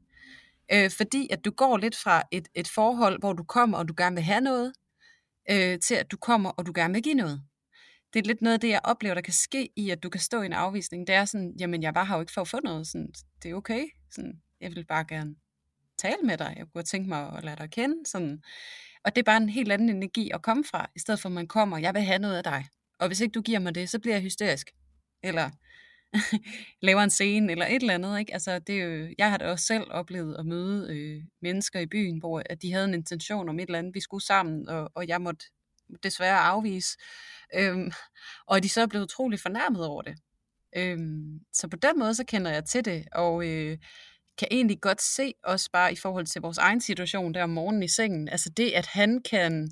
Øh, fordi at du går lidt fra et, et forhold, hvor du kommer, og du gerne vil have noget, øh, til at du kommer, og du gerne vil give noget. Det er lidt noget af det, jeg oplever, der kan ske i, at du kan stå i en afvisning. Det er sådan, jamen jeg var her jo ikke for at få noget. Sådan, det er okay. Sådan, jeg vil bare gerne tale med dig. Jeg kunne tænke mig at lade dig kende. Sådan. Og det er bare en helt anden energi at komme fra, i stedet for at man kommer, jeg vil have noget af dig. Og hvis ikke du giver mig det, så bliver jeg hysterisk. Eller laver en scene, eller et eller andet. Ikke? Altså, det er jo, jeg har da også selv oplevet at møde øh, mennesker i byen, hvor at de havde en intention om et eller andet, vi skulle sammen, og, og jeg måtte desværre afvise. Øhm, og de så er blevet utrolig fornærmet over det. Øhm, så på den måde, så kender jeg til det, og øh, kan egentlig godt se, også bare i forhold til vores egen situation der om morgenen i sengen, altså det, at han kan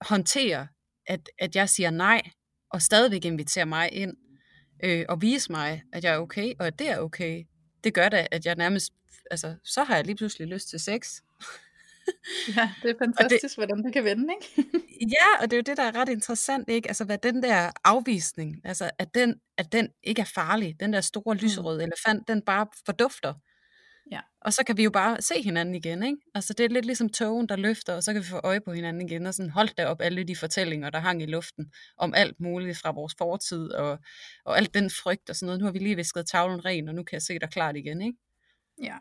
håndtere, at, at jeg siger nej, og stadigvæk invitere mig ind, øh, og vise mig, at jeg er okay, og at det er okay, det gør da, at jeg nærmest, altså, så har jeg lige pludselig lyst til sex. ja, det er fantastisk, det, hvordan det kan vende, ikke? ja, og det er jo det, der er ret interessant, ikke? Altså, hvad den der afvisning, altså, at den, at den ikke er farlig, den der store lyserøde mm. elefant, den bare fordufter. Ja. Og så kan vi jo bare se hinanden igen, ikke? Altså det er lidt ligesom togen, der løfter, og så kan vi få øje på hinanden igen, og sådan holdt da op alle de fortællinger, der hang i luften, om alt muligt fra vores fortid, og, og alt den frygt og sådan noget. Nu har vi lige visket tavlen ren, og nu kan jeg se dig klart igen, ikke? Ja.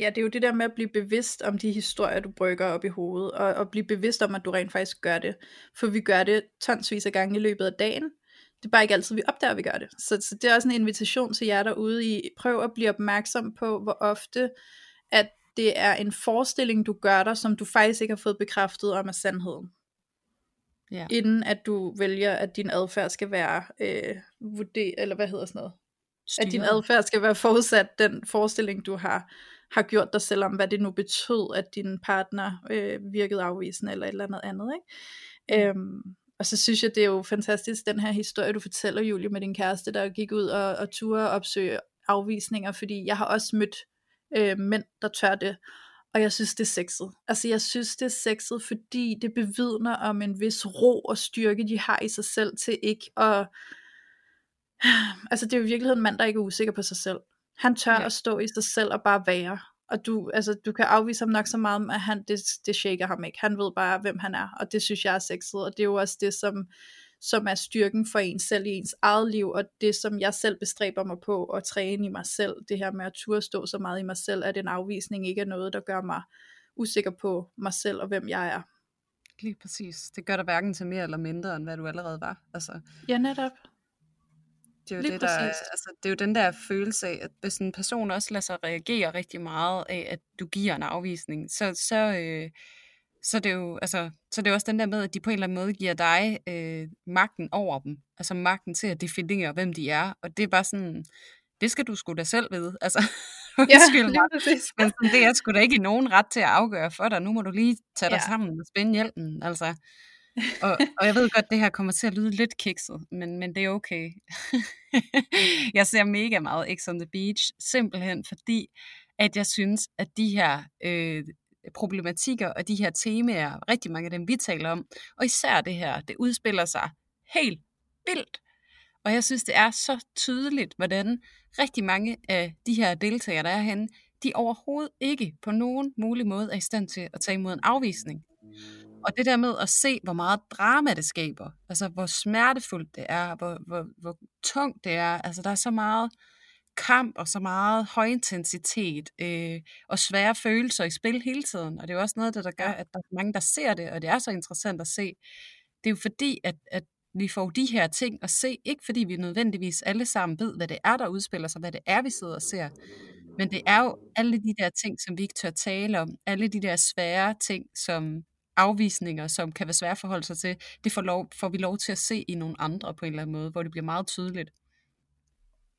Ja, det er jo det der med at blive bevidst om de historier, du brygger op i hovedet, og, og blive bevidst om, at du rent faktisk gør det. For vi gør det tonsvis af gange i løbet af dagen, det er bare ikke altid, vi opdager, at vi gør det. Så, så det er også en invitation til jer derude i, prøv at blive opmærksom på, hvor ofte, at det er en forestilling, du gør dig, som du faktisk ikke har fået bekræftet om er sandheden. Ja. Inden at du vælger, at din adfærd skal være øh, vurder, eller hvad hedder sådan noget? Styret. At din adfærd skal være forudsat den forestilling, du har, har gjort dig selv om, hvad det nu betød, at din partner øh, virkede afvisende, eller et eller andet andet. Ikke? Mm. Øhm, og så synes jeg, det er jo fantastisk, den her historie, du fortæller, Julie, med din kæreste, der gik ud og, og turde opsøge afvisninger, fordi jeg har også mødt øh, mænd, der tør det, og jeg synes, det er sexet. Altså, jeg synes, det er sexet, fordi det bevidner om en vis ro og styrke, de har i sig selv til ikke at... Altså, det er jo i virkeligheden en mand, der ikke er usikker på sig selv. Han tør ja. at stå i sig selv og bare være og du, altså, du kan afvise ham nok så meget, at han, det, det shaker ham ikke. Han ved bare, hvem han er, og det synes jeg er sexet, og det er jo også det, som, som er styrken for en selv i ens eget liv, og det, som jeg selv bestræber mig på at træne i mig selv, det her med at turde stå så meget i mig selv, at en afvisning ikke er noget, der gør mig usikker på mig selv og hvem jeg er. Lige præcis. Det gør dig hverken til mere eller mindre, end hvad du allerede var. Altså, ja, netop. Det er jo, det, der, altså, det er jo den der følelse af, at hvis en person også lader sig reagere rigtig meget af, at du giver en afvisning, så, så, øh, så, det er jo, altså, så det er også den der med, at de på en eller anden måde giver dig øh, magten over dem. Altså magten til at definere, hvem de er. Og det er bare sådan, det skal du sgu da selv vide. Altså, ja, det, Men sådan, det er sgu da ikke nogen ret til at afgøre for dig. Nu må du lige tage dig ja. sammen og spænde hjælpen. Altså, og, og jeg ved godt, det her kommer til at lyde lidt kikset, men, men det er okay. jeg ser mega meget X on the Beach, simpelthen fordi, at jeg synes, at de her øh, problematikker og de her temaer, rigtig mange af dem, vi taler om, og især det her, det udspiller sig helt vildt. Og jeg synes, det er så tydeligt, hvordan rigtig mange af de her deltagere, der er henne, de overhovedet ikke på nogen mulig måde er i stand til at tage imod en afvisning. Og det der med at se, hvor meget drama det skaber, altså hvor smertefuldt det er, hvor, hvor, hvor tungt det er, altså der er så meget kamp og så meget højintensitet øh, og svære følelser i spil hele tiden. Og det er jo også noget, der, der gør, at der er mange, der ser det, og det er så interessant at se. Det er jo fordi, at, at vi får de her ting at se, ikke fordi vi nødvendigvis alle sammen ved, hvad det er, der udspiller sig, hvad det er, vi sidder og ser, men det er jo alle de der ting, som vi ikke tør tale om, alle de der svære ting, som afvisninger, som kan være svære at forholde sig til, det får, lov, får vi lov til at se i nogle andre på en eller anden måde, hvor det bliver meget tydeligt.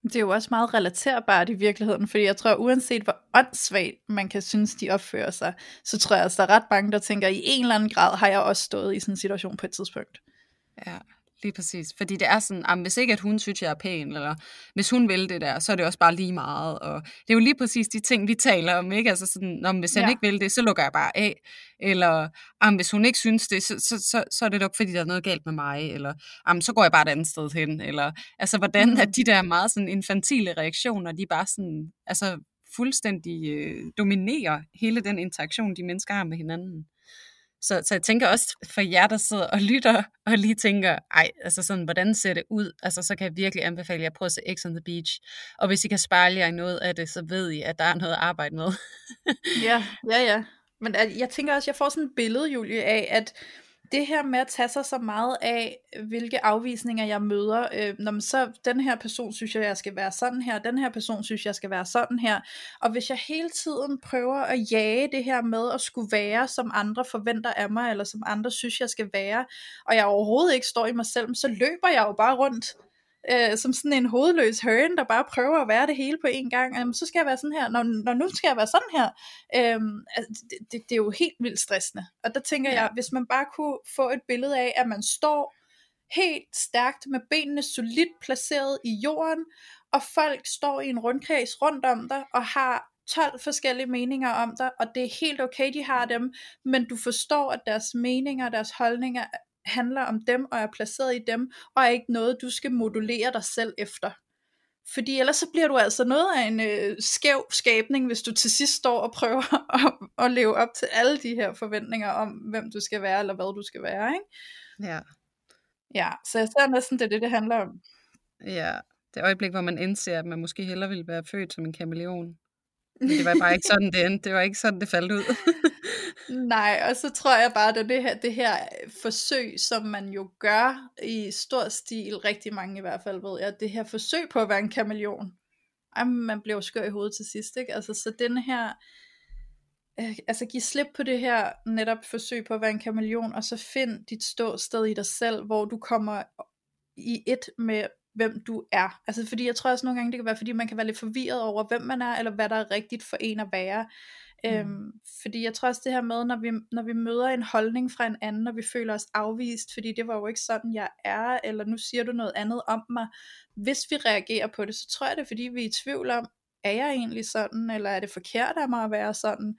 Det er jo også meget relaterbart i virkeligheden, fordi jeg tror, uanset hvor åndssvagt man kan synes, de opfører sig, så tror jeg, at der er ret mange, der tænker, at i en eller anden grad har jeg også stået i sådan en situation på et tidspunkt. Ja, lige præcis. Fordi det er sådan, at hvis ikke at hun synes, jeg er pæn, eller hvis hun vil det der, så er det også bare lige meget. Og det er jo lige præcis de ting, vi taler om, ikke? Altså sådan, om hvis han ja. ikke vil det, så lukker jeg bare af. Eller om hvis hun ikke synes det, så, så, så, så er det nok, fordi der er noget galt med mig. Eller om så går jeg bare et andet sted hen. Eller altså, hvordan mm. at de der meget sådan infantile reaktioner, de bare sådan, altså fuldstændig øh, dominerer hele den interaktion, de mennesker har med hinanden. Så, så jeg tænker også for jer, der sidder og lytter, og lige tænker, ej, altså sådan, hvordan ser det ud? Altså, så kan jeg virkelig anbefale jer at prøve at se X on the Beach. Og hvis I kan spejle jer noget af det, så ved I, at der er noget at arbejde med. ja, ja, ja. Men jeg tænker også, jeg får sådan et billede, Julie, af, at det her med at tage sig så meget af, hvilke afvisninger jeg møder, øh, når man så, den her person synes jeg, jeg skal være sådan her, den her person synes jeg skal være sådan her, og hvis jeg hele tiden prøver at jage det her med at skulle være, som andre forventer af mig, eller som andre synes, jeg skal være, og jeg overhovedet ikke står i mig selv, så løber jeg jo bare rundt øh, som sådan en hovedløs høn, der bare prøver at være det hele på en gang. Jamen, så skal jeg være sådan her, når, når nu skal jeg være sådan her. Øh, altså, det, det, det er jo helt vildt stressende. Og der tænker ja. jeg, hvis man bare kunne få et billede af, at man står helt stærkt med benene solidt placeret i jorden, og folk står i en rundkreds rundt om dig, og har 12 forskellige meninger om dig, og det er helt okay, de har dem, men du forstår, at deres meninger, deres holdninger handler om dem og er placeret i dem, og er ikke noget, du skal modulere dig selv efter. Fordi ellers så bliver du altså noget af en øh, skæv skabning, hvis du til sidst står og prøver at, at leve op til alle de her forventninger om, hvem du skal være, eller hvad du skal være. Ikke? Ja. Ja, så jeg ser næsten, det er det, det handler om. Ja, det øjeblik, hvor man indser, at man måske hellere ville være født som en kameleon. Men det var bare ikke sådan, det endte. Det var ikke sådan, det faldt ud. Nej, og så tror jeg bare, at det her, det her forsøg, som man jo gør i stor stil, rigtig mange i hvert fald ved jeg, det her forsøg på at være en kameleon, jamen, man bliver jo skør i hovedet til sidst, ikke? Altså, så den her, øh, altså giv slip på det her netop forsøg på at være en kameleon, og så find dit ståsted i dig selv, hvor du kommer i et med hvem du er. Altså fordi jeg tror også nogle gange, det kan være, fordi man kan være lidt forvirret over, hvem man er, eller hvad der er rigtigt for en at være. Mm. Øhm, fordi jeg tror også det her med, når vi, når vi møder en holdning fra en anden, og vi føler os afvist, fordi det var jo ikke sådan, jeg er, eller nu siger du noget andet om mig. Hvis vi reagerer på det, så tror jeg det er, fordi vi er i tvivl om, er jeg egentlig sådan, eller er det forkert af mig at være sådan?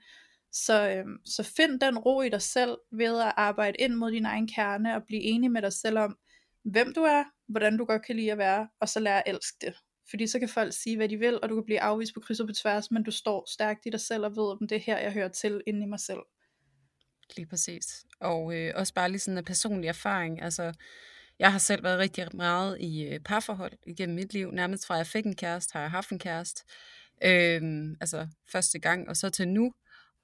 Så, øhm, så find den ro i dig selv ved at arbejde ind mod din egen kerne og blive enig med dig selv om, hvem du er, hvordan du godt kan lide at være, og så lære at elske det. Fordi så kan folk sige, hvad de vil, og du kan blive afvist på kryds og på tværs, men du står stærkt i dig selv og ved, om det er her, jeg hører til inde i mig selv. Lige præcis. Og øh, også bare lige sådan en personlig erfaring. Altså, jeg har selv været rigtig meget i øh, parforhold igennem mit liv. Nærmest fra jeg fik en kæreste, har jeg haft en kæreste. Øh, altså første gang, og så til nu.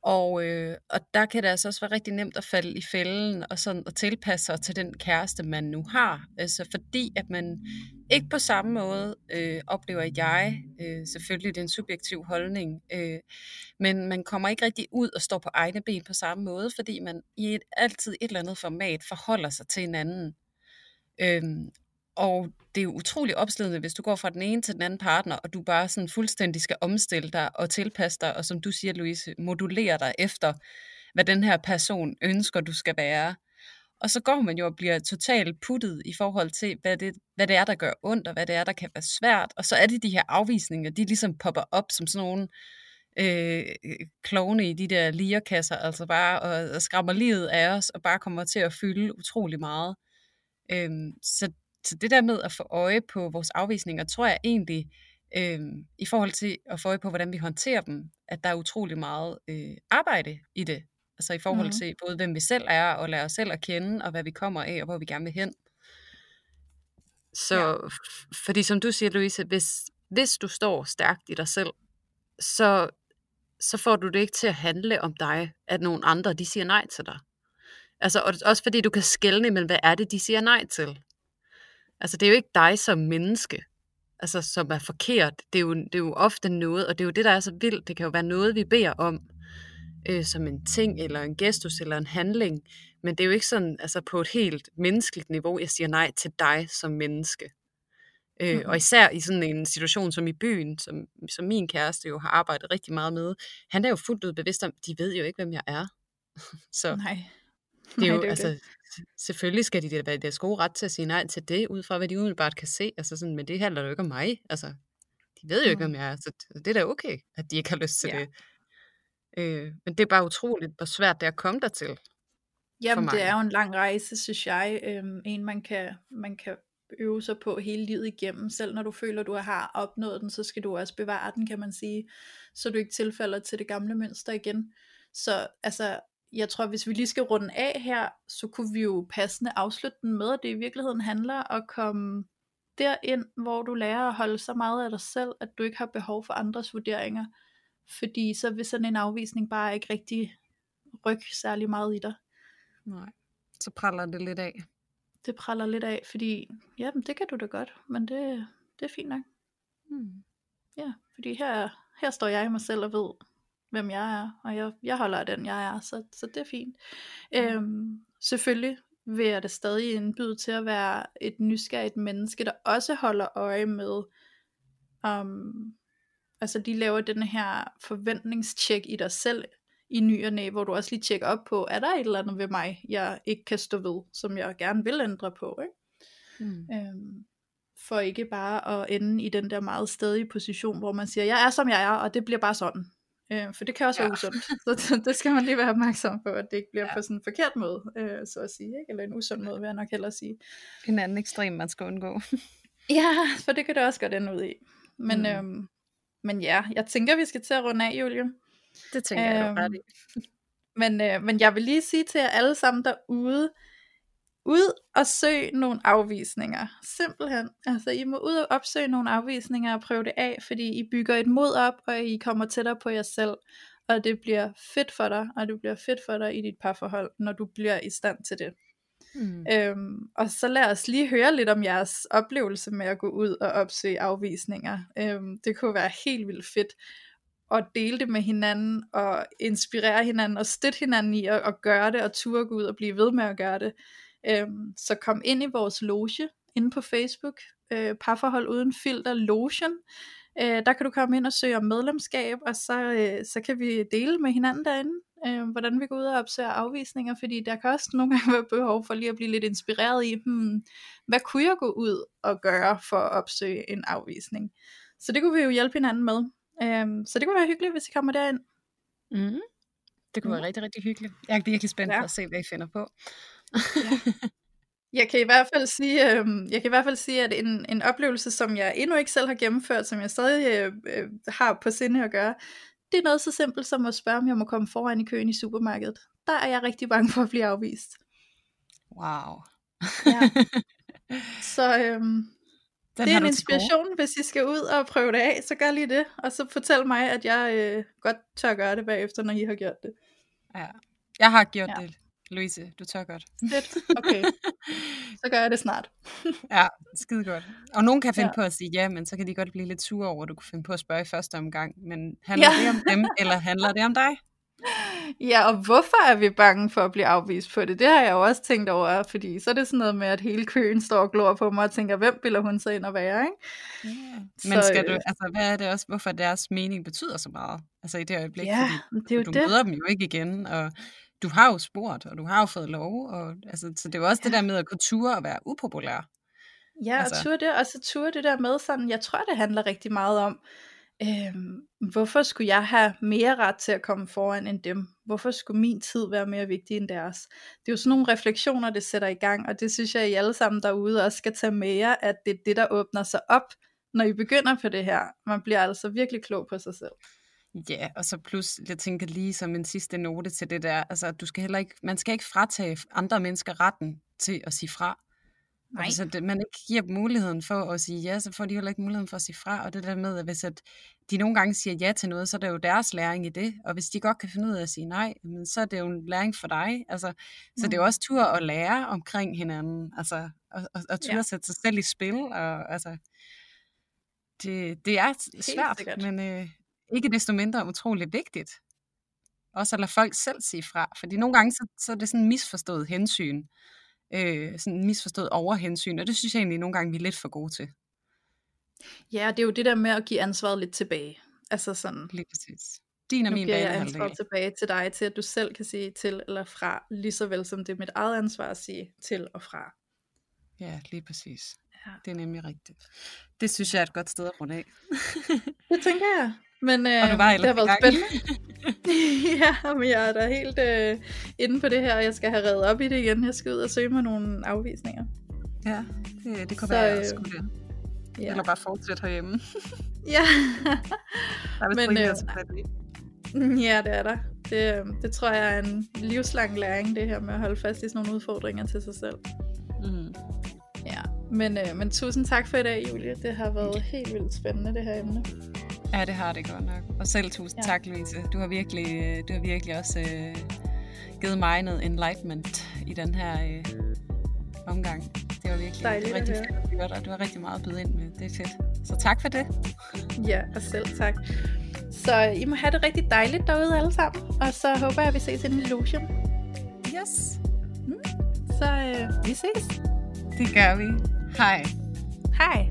Og, øh, og der kan det altså også være rigtig nemt at falde i fælden og sådan at tilpasse sig til den kæreste, man nu har. Altså fordi at man ikke på samme måde øh, oplever jeg, øh, selvfølgelig det er en subjektiv holdning, øh, men man kommer ikke rigtig ud og står på egne ben på samme måde, fordi man i et, altid et eller andet format forholder sig til hinanden. Øh, og det er jo utrolig opslidende, hvis du går fra den ene til den anden partner, og du bare sådan fuldstændig skal omstille dig og tilpasse dig, og som du siger, Louise, modulere dig efter, hvad den her person ønsker, du skal være. Og så går man jo og bliver totalt puttet i forhold til, hvad det, hvad det er, der gør ondt, og hvad det er, der kan være svært. Og så er det de her afvisninger, de ligesom popper op som sådan nogle øh, klovne i de der lierkasser, altså bare og, og skræmmer livet af os, og bare kommer til at fylde utrolig meget. Øhm, så så det der med at få øje på vores afvisninger, tror jeg egentlig, øh, i forhold til at få øje på, hvordan vi håndterer dem, at der er utrolig meget øh, arbejde i det. Altså i forhold mm. til både, hvem vi selv er, og lære os selv at kende, og hvad vi kommer af, og hvor vi gerne vil hen. Så, ja. fordi som du siger, Louise, hvis, hvis du står stærkt i dig selv, så, så får du det ikke til at handle om dig, at nogle andre, de siger nej til dig. Altså, også fordi du kan skelne, men hvad er det, de siger nej til? Altså, det er jo ikke dig som menneske, altså, som er forkert. Det er, jo, det er jo ofte noget, og det er jo det, der er så vildt. Det kan jo være noget, vi beder om, øh, som en ting, eller en gestus, eller en handling. Men det er jo ikke sådan, altså på et helt menneskeligt niveau, jeg siger nej til dig som menneske. Øh, mm-hmm. Og især i sådan en situation som i byen, som, som min kæreste jo har arbejdet rigtig meget med, han er jo fuldt ud bevidst om, de ved jo ikke, hvem jeg er. så, Nej. Det er Nej, jo, det er altså, det. selvfølgelig skal de være deres gode ret til at sige nej til det, ud fra hvad de umiddelbart kan se. Altså sådan, men det handler jo ikke om mig. Altså, de ved jo ikke, Mm. hvem jeg er, så det er da okay, at de ikke har lyst til Ja. det. Øh, men det er bare utroligt, hvor svært det er at komme dertil Jamen, det er jo en lang rejse, synes jeg. Øhm, en, man kan, man kan øve sig på hele livet igennem. Selv når du føler, du har opnået den, så skal du også bevare den, kan man sige. Så du ikke tilfælder til det gamle mønster igen. Så altså, jeg tror, hvis vi lige skal runde af her, så kunne vi jo passende afslutte den med, at det i virkeligheden handler om at komme derind, hvor du lærer at holde så meget af dig selv, at du ikke har behov for andres vurderinger. Fordi så vil sådan en afvisning bare ikke rigtig rykke særlig meget i dig. Nej. Så praller det lidt af. det praller lidt af, fordi, ja, det kan du da godt, men det, det er fint nok. Hmm. Ja, fordi her, her står jeg i mig selv og ved, hvem jeg er, og jeg, jeg holder af den, jeg er, så, så det er fint. Øhm, selvfølgelig vil jeg da stadig indbyde til at være et nysgerrigt menneske, der også holder øje med, um, altså de laver den her forventningstjek i dig selv, i ny og næ, hvor du også lige tjekker op på, er der et eller andet ved mig, jeg ikke kan stå ved, som jeg gerne vil ændre på, ikke? Hmm. Øhm, for ikke bare at ende i den der meget stedige position, hvor man siger, jeg er som jeg er, og det bliver bare sådan. Øh, for det kan også være Ja. usundt. Så det, det skal man lige være opmærksom på, at det ikke bliver Ja. på sådan en forkert måde, øh, så at sige. Ikke? Eller en usund måde, vil jeg nok hellere sige. En anden ekstrem, man skal undgå. Ja, for det kan det også godt ende ud i. Men, Mm. øhm, men ja, jeg tænker, vi skal til at runde af, Julie. Det tænker jeg, du ret i. Men, øh, men jeg vil lige sige til jer alle sammen derude, ud og søg nogle afvisninger. Simpelthen. Altså, I må ud og opsøge nogle afvisninger og prøve det af, fordi I bygger et mod op, og I kommer tættere på jer selv. Og det bliver fedt for dig, og det bliver fedt for dig i dit parforhold, når du bliver i stand til det. Hmm. Øhm, og så lad os lige høre lidt om jeres oplevelse med at gå ud og opsøge afvisninger. Øhm, det kunne være helt vildt fedt at dele det med hinanden, og inspirere hinanden, og støtte hinanden i at, at gøre det, og turde gå ud og blive ved med at gøre det. Øhm, så kom ind i vores loge, inde på Facebook, øh, Parforhold Uden Filter Logen. Øh, der kan du komme ind og søge om medlemskab, og så, øh, så kan vi dele med hinanden derinde, øh, hvordan vi går ud og opsøger afvisninger, fordi der kan også nogle gange være behov for lige at blive lidt inspireret i, hmm, hvad kunne jeg gå ud og gøre for at opsøge en afvisning. Så det kunne vi jo hjælpe hinanden med. Øh, så det kunne være hyggeligt, hvis I kommer derind. Mm. Det kunne Mm. være rigtig, rigtig hyggeligt. Jeg er virkelig spændt Ja. på at se, hvad I finder på. Jeg kan i hvert fald sige, øh, jeg kan i hvert fald sige, at en, en oplevelse, som jeg endnu ikke selv har gennemført, som jeg stadig øh, øh, har på sinde at gøre, det er noget så simpelt som at spørge, om jeg må komme foran i køen i supermarkedet. Der er jeg rigtig bange for at blive afvist. Wow. Ja. Så øhm, Den det er en inspiration, hvis I skal ud og prøve det af, så gør lige det, og så fortæl mig, at jeg øh, godt tør gøre det bagefter, når I har gjort det. Ja. Jeg har gjort Ja. det, Louise. Du tør godt. Fedt, okay. Så gør jeg det snart. Ja, skide godt. Og nogen kan finde Ja. på at sige ja, men så kan de godt blive lidt sure over, at du kunne finde på at spørge i første omgang. Men handler Ja. det om dem, eller handler det om dig? Ja, og hvorfor er vi bange for at blive afvist på det? Det har jeg jo også tænkt over, fordi så er det sådan noget med, at hele køen står og glor på mig og tænker, hvem bilder hun sig ind at være, ikke? Yeah. Så, Men skal du, øh, altså, hvad er det også, hvorfor deres mening betyder så meget? Altså i det øjeblik, Ja, fordi det er jo du det. møder dem jo ikke igen, og du har jo spurgt, og du har jo fået lov, og altså, så det er jo også ja. det der med at kunne ture og være upopulær. Ja, Altså. og turde det, og så turde det der med sådan, jeg tror det handler rigtig meget om, øhm, hvorfor skulle jeg have mere ret til at komme foran end dem? Hvorfor skulle min tid være mere vigtig end deres? Det er jo sådan nogle refleksioner, det sætter i gang, og det synes jeg, I alle sammen derude også skal tage med jer, at det er det, der åbner sig op, når I begynder på det her. Man bliver altså virkelig klog på sig selv. Ja, og så plus, jeg tænker lige som en sidste note til det der, altså du skal heller ikke, man skal ikke fratage andre mennesker retten til at sige fra. Nej. hvis at man ikke giver dem muligheden for at sige ja, så får de heller ikke muligheden for at sige fra. Og det der med, at hvis at de nogle gange siger ja til noget, så er det jo deres læring i det. Og hvis de godt kan finde ud af at sige nej, men så er det jo en læring for dig. Altså, så det er jo Mm. også tur at lære omkring hinanden. Altså, og, og, og tur Ja. at sætte sig selv i spil. Og, altså, det, det er svært, men øh, ikke desto mindre utroligt vigtigt. Også at lade folk selv sige fra. Fordi nogle gange, så, så er det sådan en misforstået hensyn. Øh, sådan en misforstået overhensyn. Og det synes jeg egentlig nogle gange, vi er lidt for gode til. Ja, det er jo det der med at give ansvaret lidt tilbage. Altså sådan, Lige præcis. Din og nu min giver jeg ansvaret tilbage til dig, til at du selv kan sige til eller fra, lige så vel som det er mit eget ansvar at sige til og fra. Ja, lige præcis. Ja. Det er nemlig rigtigt. Det synes jeg er et godt sted at runde af. Det tænker jeg. Men øh, Og du var det har været gang. spændende. ja, men jeg er da helt øh, inde på det her, og jeg skal have reddet op i det igen. Jeg skal ud og søge mig nogle afvisninger. Ja, det, det kunne Så, være, jeg øh, skulle det. Ja, Eller bare fortsætte herhjemme. ja. Der er Men, rigeligt øh, ja det er der. Det, øh, det tror jeg er en livslang læring, det her med at holde fast i sådan nogle udfordringer til sig selv. Mm. Ja, men, øh, men tusind tak for i dag, Julie. Det har været helt vildt spændende, det her emne. Ja, det har det godt nok. Og selv tusind Ja. tak, Louise. Du har virkelig, du har virkelig også øh, givet mig noget enlightenment i den her øh, omgang. Det var virkelig Dejligt rigtig fedt at høre dig. Du har rigtig meget at byde ind med. Det er fedt. Så tak for det. Ja, og selv tak. Så I må have det rigtig dejligt derude alle sammen. Og så håber jeg, at vi ses i illusion. Yes. Så øh, vi ses. Det gør vi. Hej. Hej.